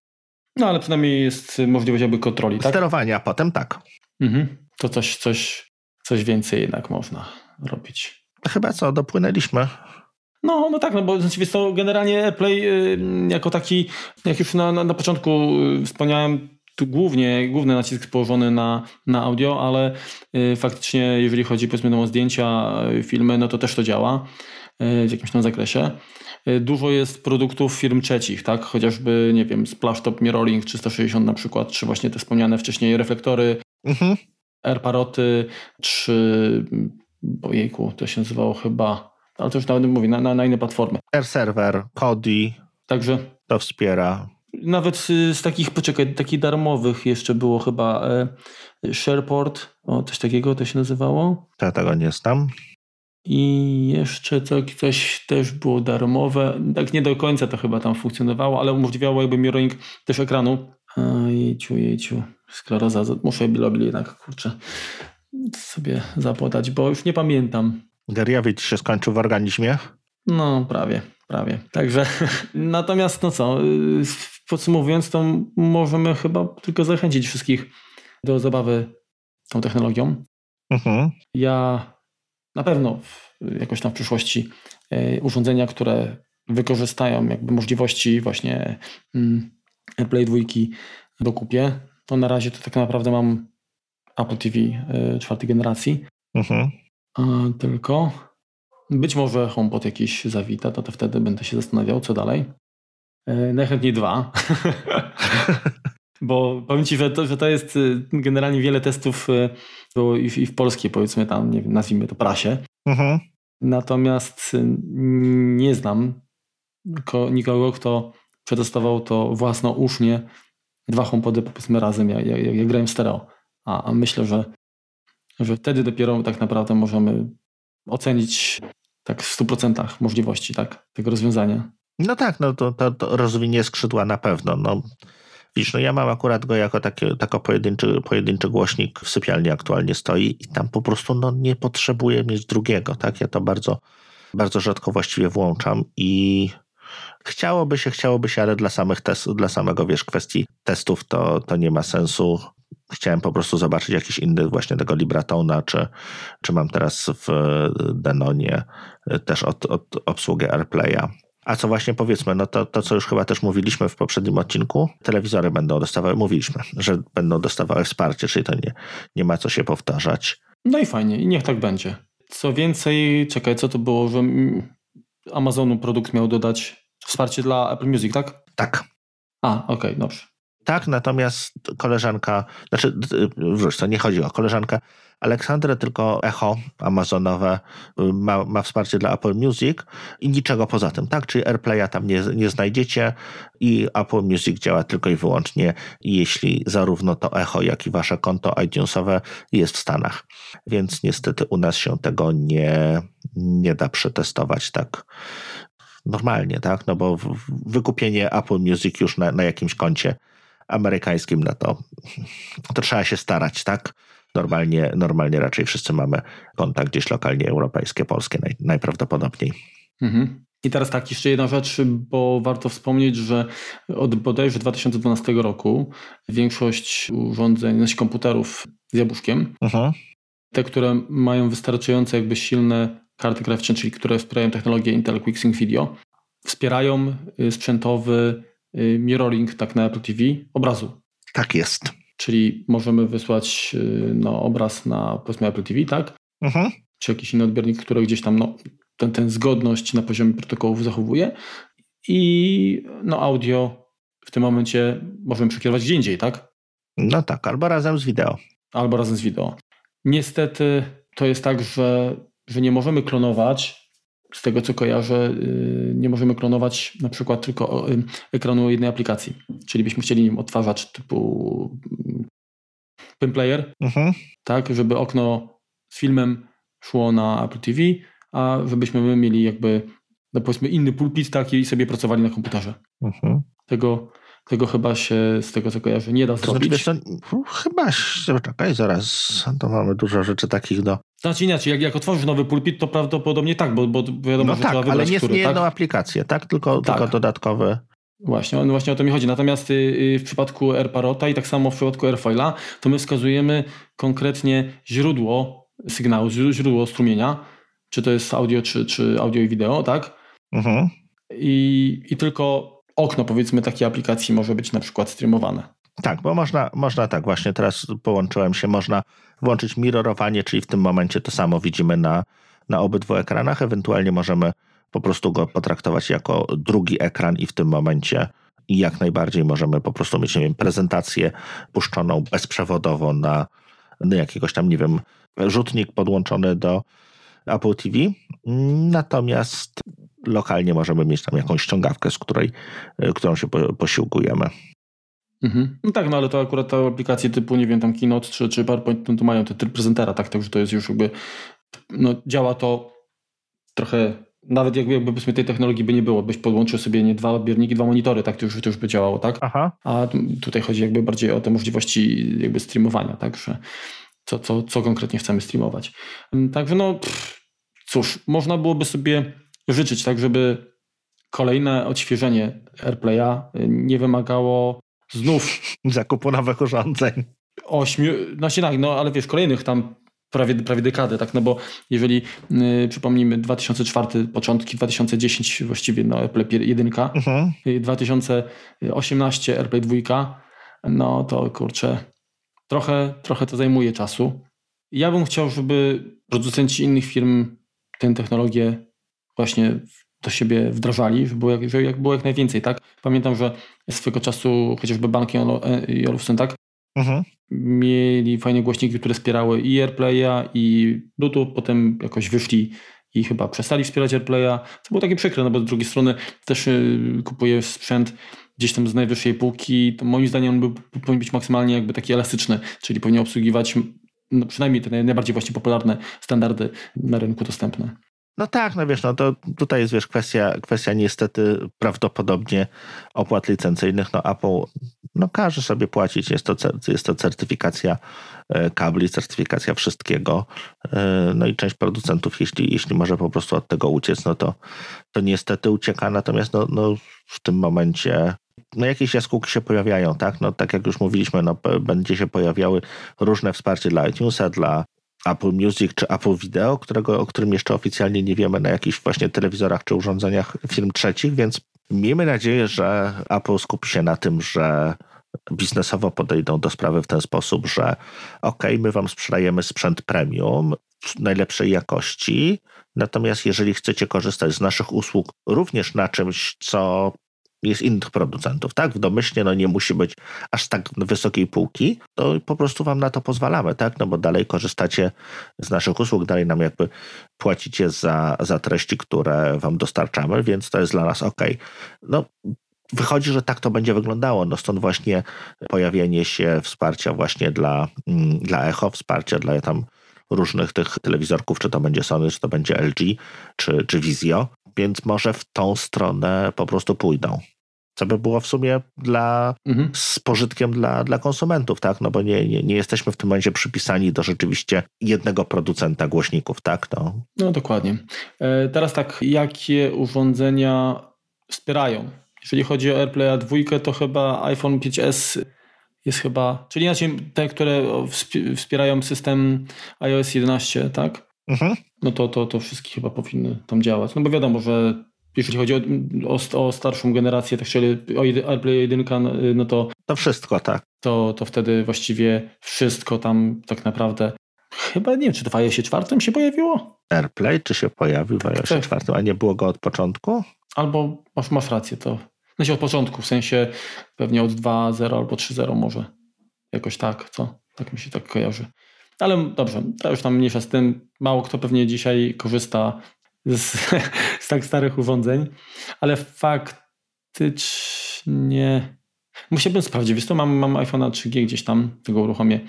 [SPEAKER 2] No ale przynajmniej jest możliwość jakby kontroli, tak?
[SPEAKER 1] Sterowania, potem tak.
[SPEAKER 2] Mhm. To coś, coś, coś więcej jednak można robić.
[SPEAKER 1] Chyba co, dopłynęliśmy.
[SPEAKER 2] No, no tak, no bo rzeczywiście to generalnie AirPlay y, jako taki, jak już na, na, na początku y, wspomniałem, tu głównie, główny nacisk położony na, na audio, ale y, faktycznie jeżeli chodzi powiedzmy o zdjęcia, filmy, no to też to działa w jakimś tam zakresie. Dużo jest produktów firm trzecich, tak? Chociażby, nie wiem, Splashtop Mirroring 360 na przykład, czy właśnie te wspomniane wcześniej reflektory, mhm. AirParoty, czy ojejku, to się nazywało chyba ale to już nawet mówię, na, na, na inne platformy.
[SPEAKER 1] Air Server, Kodi.
[SPEAKER 2] Także.
[SPEAKER 1] To wspiera.
[SPEAKER 2] Nawet z, z takich, poczekaj, takich darmowych jeszcze było chyba e, Shareport, o coś takiego to się nazywało.
[SPEAKER 1] Ja tego nie znam.
[SPEAKER 2] I jeszcze co, coś też było darmowe. Tak nie do końca to chyba tam funkcjonowało, ale umożliwiało jakby mirroring też ekranu. Jejciu, jejciu. Skleroza. Muszę bilobili jednak, kurczę, sobie zapłatać, bo już nie pamiętam.
[SPEAKER 1] Geriawicz się skończył w organizmie?
[SPEAKER 2] No, prawie, prawie. Także natomiast, no co, y, podsumowując, to możemy chyba tylko zachęcić wszystkich do zabawy tą technologią. Mhm. Ja na pewno jakoś tam w przyszłości y, urządzenia, które wykorzystają jakby możliwości właśnie mm, AirPlay 2 dokupię. To na razie to tak naprawdę mam Apple TV y, czwartej generacji. Mhm tylko być może HomePod jakiś zawita, to, to wtedy będę się zastanawiał, co dalej. E, najchętniej dwa. Bo powiem Ci, że to, że to jest y, generalnie wiele testów y, było i w, i w polskiej, powiedzmy tam, nie wiem, nazwijmy to prasie. Mhm. Natomiast y, nie znam nikogo, kto przetestował to własnousznie dwa HomePody powiedzmy razem, jak, jak, jak grałem w stereo. A, a myślę, że że wtedy dopiero tak naprawdę możemy ocenić tak w 100% możliwości tak, tego rozwiązania.
[SPEAKER 1] No tak, no to, to, to rozwinie skrzydła na pewno. No, widzisz, no ja mam akurat go jako taki, tako pojedynczy, pojedynczy głośnik w sypialni aktualnie stoi i tam po prostu no, nie potrzebuję mieć drugiego, tak? Ja to bardzo, bardzo rzadko właściwie włączam i chciałoby się, chciałoby się, ale dla samych testów, dla samego, wiesz, kwestii testów to, to nie ma sensu chciałem po prostu zobaczyć jakiś inny właśnie tego Libratona, czy, czy mam teraz w Denonie też od, od obsługę AirPlaya. A co właśnie powiedzmy, no to, to co już chyba też mówiliśmy w poprzednim odcinku, telewizory będą dostawały, mówiliśmy, że będą dostawały wsparcie, czyli to nie, nie ma co się powtarzać.
[SPEAKER 2] No i fajnie, i niech tak będzie. Co więcej, czekaj, co to było, że Amazonu produkt miał dodać wsparcie dla Apple Music, tak?
[SPEAKER 1] Tak.
[SPEAKER 2] A, okej, okay, dobrze.
[SPEAKER 1] Tak, natomiast koleżanka, znaczy, wróć, to nie chodzi o koleżankę Aleksandrę, tylko Echo Amazonowe y, ma, ma wsparcie dla Apple Music i niczego poza tym, tak? Czyli AirPlaya tam nie, nie znajdziecie i Apple Music działa tylko i wyłącznie, jeśli zarówno to Echo, jak i wasze konto iTunesowe jest w Stanach. Więc niestety u nas się tego nie, nie da przetestować tak normalnie, tak? No bo wykupienie Apple Music już na, na jakimś koncie amerykańskim, no to, to trzeba się starać, tak? Normalnie, normalnie raczej wszyscy mamy konta gdzieś lokalnie europejskie, polskie naj, najprawdopodobniej.
[SPEAKER 2] Mhm. I teraz tak, jeszcze jedna rzecz, bo warto wspomnieć, że od bodajże 2012 roku większość urządzeń, znaczy komputerów z jabłuszkiem, mhm. te, które mają wystarczająco jakby silne karty graficzne, czyli które wspierają technologię Intel QuickSync Video, wspierają y, sprzętowy mirroring tak na Apple TV obrazu.
[SPEAKER 1] Tak jest.
[SPEAKER 2] Czyli możemy wysłać no, obraz na powiedzmy Apple TV, tak? Mhm. Czy jakiś inny odbiornik, który gdzieś tam no, ten, ten zgodność na poziomie protokołów zachowuje i no, audio w tym momencie możemy przekierować gdzie indziej, tak?
[SPEAKER 1] No tak, albo razem z wideo.
[SPEAKER 2] Albo razem z wideo. Niestety to jest tak, że, że nie możemy klonować, z tego co kojarzę, y, nie możemy klonować na przykład tylko y, ekranu jednej aplikacji. Czyli byśmy chcieli nim odtwarzacz typu Pimplayer, mm, mhm. tak, żeby okno z filmem szło na Apple TV, a żebyśmy my mieli jakby no powiedzmy inny pulpit taki i sobie pracowali na komputerze. Mhm. Tego, tego chyba się z tego co kojarzę nie da to zrobić.
[SPEAKER 1] Znaczy, to, chyba, czekaj zaraz, to mamy dużo rzeczy takich do...
[SPEAKER 2] Znaczy inaczej, jak, jak otworzysz nowy pulpit, to prawdopodobnie tak, bo, bo wiadomo,
[SPEAKER 1] no
[SPEAKER 2] że
[SPEAKER 1] tak,
[SPEAKER 2] trzeba
[SPEAKER 1] wybrać, ale nie,
[SPEAKER 2] który,
[SPEAKER 1] nie jedną
[SPEAKER 2] tak?
[SPEAKER 1] aplikację, tak? Tylko, tak. tylko dodatkowe...
[SPEAKER 2] Właśnie, no właśnie o to mi chodzi. Natomiast y, y, w przypadku AirParota i tak samo w przypadku AirFoila, to my wskazujemy konkretnie źródło sygnału, źródło strumienia, czy to jest audio, czy, czy audio i wideo, tak? Mhm. I, I tylko okno, powiedzmy, takiej aplikacji może być na przykład streamowane.
[SPEAKER 1] Tak, bo można, można tak, właśnie teraz połączyłem się, można włączyć mirrorowanie, czyli w tym momencie to samo widzimy na, na obydwu ekranach, ewentualnie możemy po prostu go potraktować jako drugi ekran i w tym momencie jak najbardziej możemy po prostu mieć, nie wiem, prezentację puszczoną bezprzewodowo na, na jakiegoś tam, nie wiem, rzutnik podłączony do Apple TV. Natomiast lokalnie możemy mieć tam jakąś ściągawkę, z której, którą się posiłkujemy.
[SPEAKER 2] Mhm. No tak, no ale to akurat te aplikacje typu, nie wiem, tam Keynote czy, czy PowerPoint, no to mają te tryb prezentera, tak, także to jest już jakby, no działa to trochę, nawet jakby, jakby tej technologii by nie było, byś podłączył sobie nie dwa odbiorniki, dwa monitory, tak, to już, to już by działało, tak? Aha. A tutaj chodzi jakby bardziej o te możliwości jakby streamowania, tak, że co, co, co konkretnie chcemy streamować. Także no, pff, cóż, można byłoby sobie życzyć, tak żeby kolejne odświeżenie AirPlaya nie wymagało znów
[SPEAKER 1] zakupu nowych urządzeń.
[SPEAKER 2] Ośmiu, znaczy tak, no ale wiesz, kolejnych tam prawie, prawie dekadę, tak, no bo jeżeli y, przypomnimy 2004, początki 2010 właściwie, no AirPlay 1, mhm. 2018 AirPlay 2, no to kurczę, trochę, trochę to zajmuje czasu. Ja bym chciał, żeby producenci innych firm tę technologię właśnie do siebie wdrażali, żeby było jak, żeby jak było jak najwięcej, tak? Pamiętam, że swego czasu chociażby banki i Olufsen, tak? Mhm. Mieli fajne głośniki, które wspierały i AirPlaya i Bluetooth, potem jakoś wyszli i chyba przestali wspierać AirPlaya, co było takie przykre, no bo z drugiej strony też y, kupuję sprzęt gdzieś tam z najwyższej półki, to moim zdaniem on był, powinien być maksymalnie jakby taki elastyczny, czyli powinien obsługiwać no przynajmniej te najbardziej właśnie popularne standardy na rynku dostępne.
[SPEAKER 1] No tak, no wiesz, no to tutaj jest wiesz, kwestia, kwestia niestety prawdopodobnie opłat licencyjnych. No Apple no każe sobie płacić, jest to, jest to certyfikacja e, kabli, certyfikacja wszystkiego. E, no i część producentów, jeśli, jeśli może po prostu od tego uciec, no to, to niestety ucieka. Natomiast no, no w tym momencie no jakieś jaskółki się pojawiają, tak? No tak jak już mówiliśmy, no będzie się pojawiały różne wsparcie dla iTunesa, dla Apple Music czy Apple Video, którego, o którym jeszcze oficjalnie nie wiemy na jakichś właśnie telewizorach czy urządzeniach firm trzecich, więc miejmy nadzieję, że Apple skupi się na tym, że biznesowo podejdą do sprawy w ten sposób, że ok, my wam sprzedajemy sprzęt premium najlepszej jakości, natomiast jeżeli chcecie korzystać z naszych usług również na czymś, co jest innych producentów, tak? W domyślnie no nie musi być aż tak wysokiej półki, to po prostu wam na to pozwalamy, tak? No bo dalej korzystacie z naszych usług, dalej nam jakby płacicie za, za treści, które wam dostarczamy, więc to jest dla nas ok. No Wychodzi, że tak to będzie wyglądało. No stąd właśnie pojawienie się wsparcia właśnie dla, mm, dla Echo, wsparcia dla tam różnych tych telewizorków, czy to będzie Sony, czy to będzie LG, czy, czy Vizio, więc może w tą stronę po prostu pójdą. Co by było w sumie dla, mhm. z pożytkiem dla, dla konsumentów, tak? No bo nie, nie, nie jesteśmy w tym momencie przypisani do rzeczywiście jednego producenta głośników, tak?
[SPEAKER 2] No, no dokładnie. E, teraz tak, jakie urządzenia wspierają? Jeżeli chodzi o AirPlay 2, to chyba iPhone 5S jest chyba, czyli inaczej te, które wspierają system iOS 11, tak? Mhm. no to, to, to wszystkie chyba powinny tam działać. No bo wiadomo, że jeżeli chodzi o, o, o starszą generację, tak czyli o AirPlay 1, no to...
[SPEAKER 1] To wszystko, tak.
[SPEAKER 2] To, to wtedy właściwie wszystko tam tak naprawdę Chyba nie wiem, czy w iOSie 4 się pojawiło?
[SPEAKER 1] AirPlay czy się pojawił w iOSie tak. 4, a nie było go od początku?
[SPEAKER 2] Albo masz, masz rację, to znaczy od początku, w sensie pewnie od 2.0 albo 3.0 może. Jakoś tak, co? Tak mi się tak kojarzy. Ale dobrze, to już tam mniejsza z tym. Mało kto pewnie dzisiaj korzysta z, z tak starych urządzeń, ale faktycznie musiałbym sprawdzić. Wiesz to mam, mam iPhone'a 3G gdzieś tam, tego uruchomię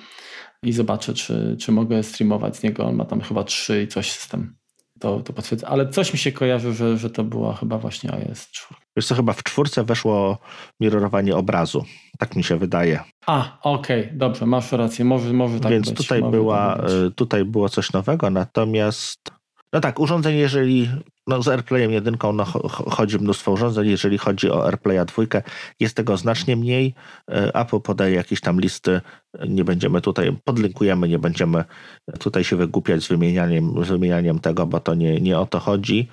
[SPEAKER 2] i zobaczę, czy, czy mogę streamować z niego. On ma tam chyba 3 i coś system. To, to potwierdzę. Ale coś mi się kojarzy, że, że to była chyba właśnie iOS 4.
[SPEAKER 1] Wiesz co, chyba w czwórce weszło mirrorowanie obrazu. Tak mi się wydaje.
[SPEAKER 2] A, okej, okay, dobrze, masz rację. Może, może tak
[SPEAKER 1] Więc
[SPEAKER 2] być.
[SPEAKER 1] tutaj, była, tak tutaj było coś nowego, natomiast no tak, urządzeń, jeżeli no z AirPlayem jedynką no, chodzi mnóstwo urządzeń, jeżeli chodzi o AirPlaya dwójkę, jest tego znacznie mniej. E, Apple podaje jakieś tam listy, nie będziemy tutaj, podlinkujemy, nie będziemy tutaj się wygłupiać z wymienianiem, z wymienianiem tego, bo to nie, nie o to chodzi.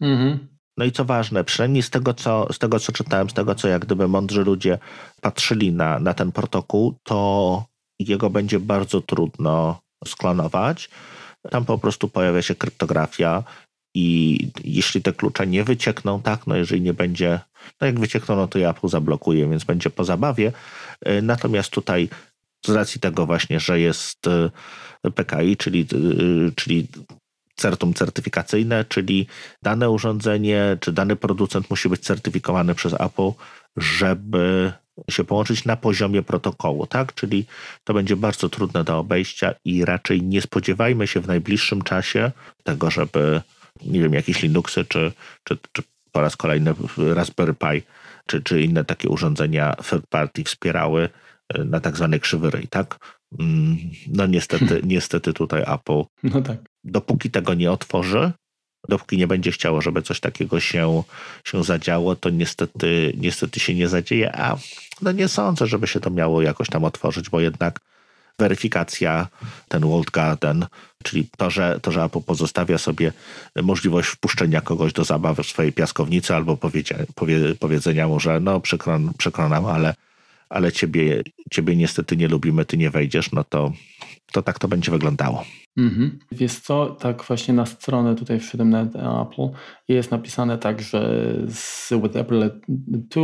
[SPEAKER 1] Mhm. No i co ważne, przynajmniej z tego, co, z tego, co czytałem, z tego, co jak gdyby mądrzy ludzie patrzyli na, na ten protokół, to jego będzie bardzo trudno sklonować tam po prostu pojawia się kryptografia i jeśli te klucze nie wyciekną, tak, no jeżeli nie będzie, no jak wyciekną, no to ja Apple zablokuje, więc będzie po zabawie. E, natomiast tutaj z racji tego właśnie, że jest e, PKI, czyli, e, czyli certum certyfikacyjne, czyli dane urządzenie czy dany producent musi być certyfikowany przez Apple, żeby się połączyć na poziomie protokołu, tak? Czyli to będzie bardzo trudne do obejścia i raczej nie spodziewajmy się w najbliższym czasie tego, żeby, nie wiem, jakieś Linuxy czy, czy, czy po raz kolejny Raspberry Pi czy, czy inne takie urządzenia third party wspierały e, na tak zwany krzywy ryj, tak? Mm, no niestety, niestety tutaj Apple,
[SPEAKER 2] no tak.
[SPEAKER 1] dopóki tego nie otworzy, dopóki nie będzie chciało, żeby coś takiego się, się zadziało, to niestety, niestety się nie zadzieje, a no nie sądzę, żeby się to miało jakoś tam otworzyć, bo jednak weryfikacja, ten World Garden, czyli to, że, to, że Apple pozostawia sobie możliwość wpuszczenia kogoś do zabawy w swojej piaskownicy albo powiedzenia mu, że no przykro, przykro nam, ale, ale ciebie, ciebie niestety nie lubimy, ty nie wejdziesz, no to, to tak to będzie wyglądało.
[SPEAKER 2] Mhm. Wiesz co, tak właśnie na stronę tutaj wszedłem na Apple jest napisane tak, że z, with Apple 2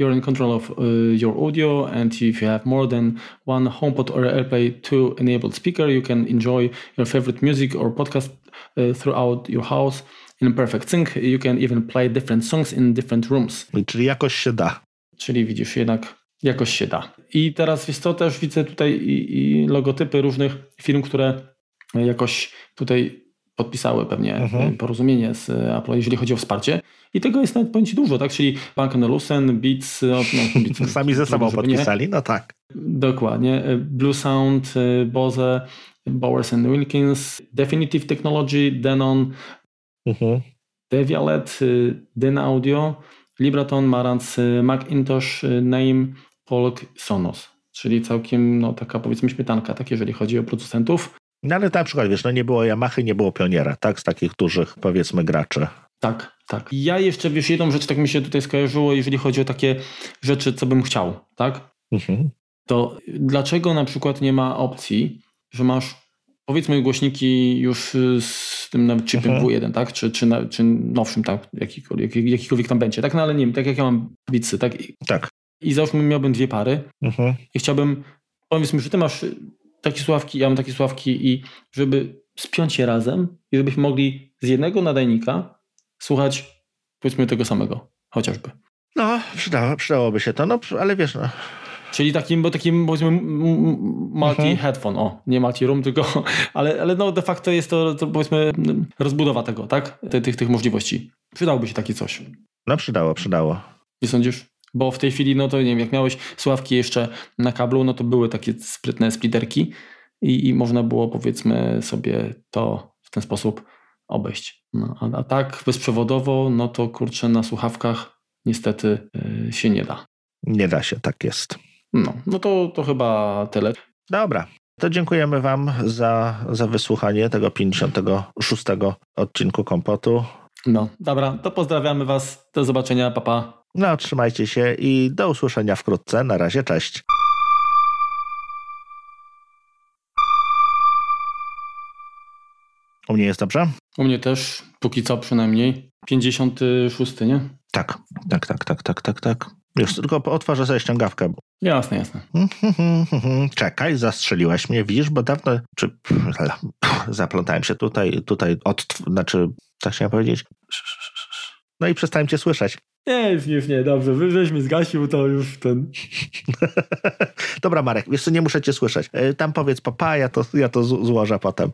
[SPEAKER 2] you're in control of uh, your audio and if you have more than one HomePod or AirPlay 2 enabled speaker you can enjoy your favorite music or podcast uh, throughout your house in perfect sync. You can even play different songs in different rooms.
[SPEAKER 1] Czyli jakoś się da.
[SPEAKER 2] Czyli widzisz, jednak jakoś się da. I teraz wiesz co, też widzę tutaj i, i logotypy różnych firm, które jakoś tutaj podpisały pewnie mhm. porozumienie z Apple, jeżeli chodzi o wsparcie. I tego jest nawet powiem dużo, tak? Czyli Bank Olufsen, Beats, no,
[SPEAKER 1] no Beats sami ze sobą podpisali, nie. no tak.
[SPEAKER 2] Dokładnie. Blue Sound, Bose, Bowers and Wilkins, Definitive Technology, Denon, mhm. Devialet, Den Audio, Libraton, Marantz, Macintosh, Name, Polk, Sonos. Czyli całkiem no, taka powiedzmy śmietanka, tak, jeżeli chodzi o producentów.
[SPEAKER 1] No ale na przykład, wiesz, no nie było Yamaha, nie było Pioniera, tak? Z takich dużych, powiedzmy, graczy.
[SPEAKER 2] Tak, tak. Ja jeszcze, wiesz, jedną rzecz tak mi się tutaj skojarzyło, jeżeli chodzi o takie rzeczy, co bym chciał, tak? Mhm. To dlaczego na przykład nie ma opcji, że masz powiedzmy głośniki już z tym nawet chipem mhm. W1, tak? Czy, czy, na, czy nowszym, tak? Jakikolwiek, jakikolwiek tam będzie, tak? No ale nie wiem, tak jak ja mam Beatsy, tak?
[SPEAKER 1] Tak.
[SPEAKER 2] I załóżmy miałbym dwie pary mhm. i chciałbym, powiedzmy, że ty masz takie sławki, ja mam takie sławki i żeby spiąć je razem i żebyśmy mogli z jednego nadajnika słuchać powiedzmy tego samego, chociażby.
[SPEAKER 1] No, przydało, przydałoby się to, no ale wiesz, no.
[SPEAKER 2] Czyli takim, bo takim powiedzmy multi-headphone, mhm. o, nie multi-room, tylko, ale, ale no de facto jest to, to powiedzmy rozbudowa tego, tak? Te, tych, tych możliwości. Przydałoby się takie coś.
[SPEAKER 1] No przydało, przydało.
[SPEAKER 2] Nie sądzisz? Bo w tej chwili, no to nie wiem, jak miałeś sławki jeszcze na kablu, no to były takie sprytne splitterki i, i można było powiedzmy sobie to w ten sposób obejść. No, a, a tak bezprzewodowo, no to kurczę na słuchawkach niestety yy, się nie da.
[SPEAKER 1] Nie da się, tak jest.
[SPEAKER 2] No, no to, to chyba tyle.
[SPEAKER 1] Dobra, To dziękujemy Wam za, za wysłuchanie tego 56 odcinku Kompotu.
[SPEAKER 2] No, dobra, to pozdrawiamy Was. Do zobaczenia, papa. Pa.
[SPEAKER 1] No, trzymajcie się i do usłyszenia wkrótce. Na razie, cześć. U mnie jest dobrze?
[SPEAKER 2] U mnie też, póki co przynajmniej. 56, nie?
[SPEAKER 1] Tak, tak, tak, tak, tak, tak, tak. Już tylko otworzę sobie ściągawkę.
[SPEAKER 2] Jasne, jasne.
[SPEAKER 1] Czekaj, zastrzeliłaś mnie, widzisz, bo dawno, czy zaplątałem się tutaj, tutaj od, znaczy, tak chciałem powiedzieć. No i przestałem cię słyszeć.
[SPEAKER 2] Nie, już, już nie, dobrze, żeś mi zgasił, to już ten...
[SPEAKER 1] Dobra, Marek, co, nie muszę cię słyszeć. E, tam powiedz papa, ja to, ja to złożę potem.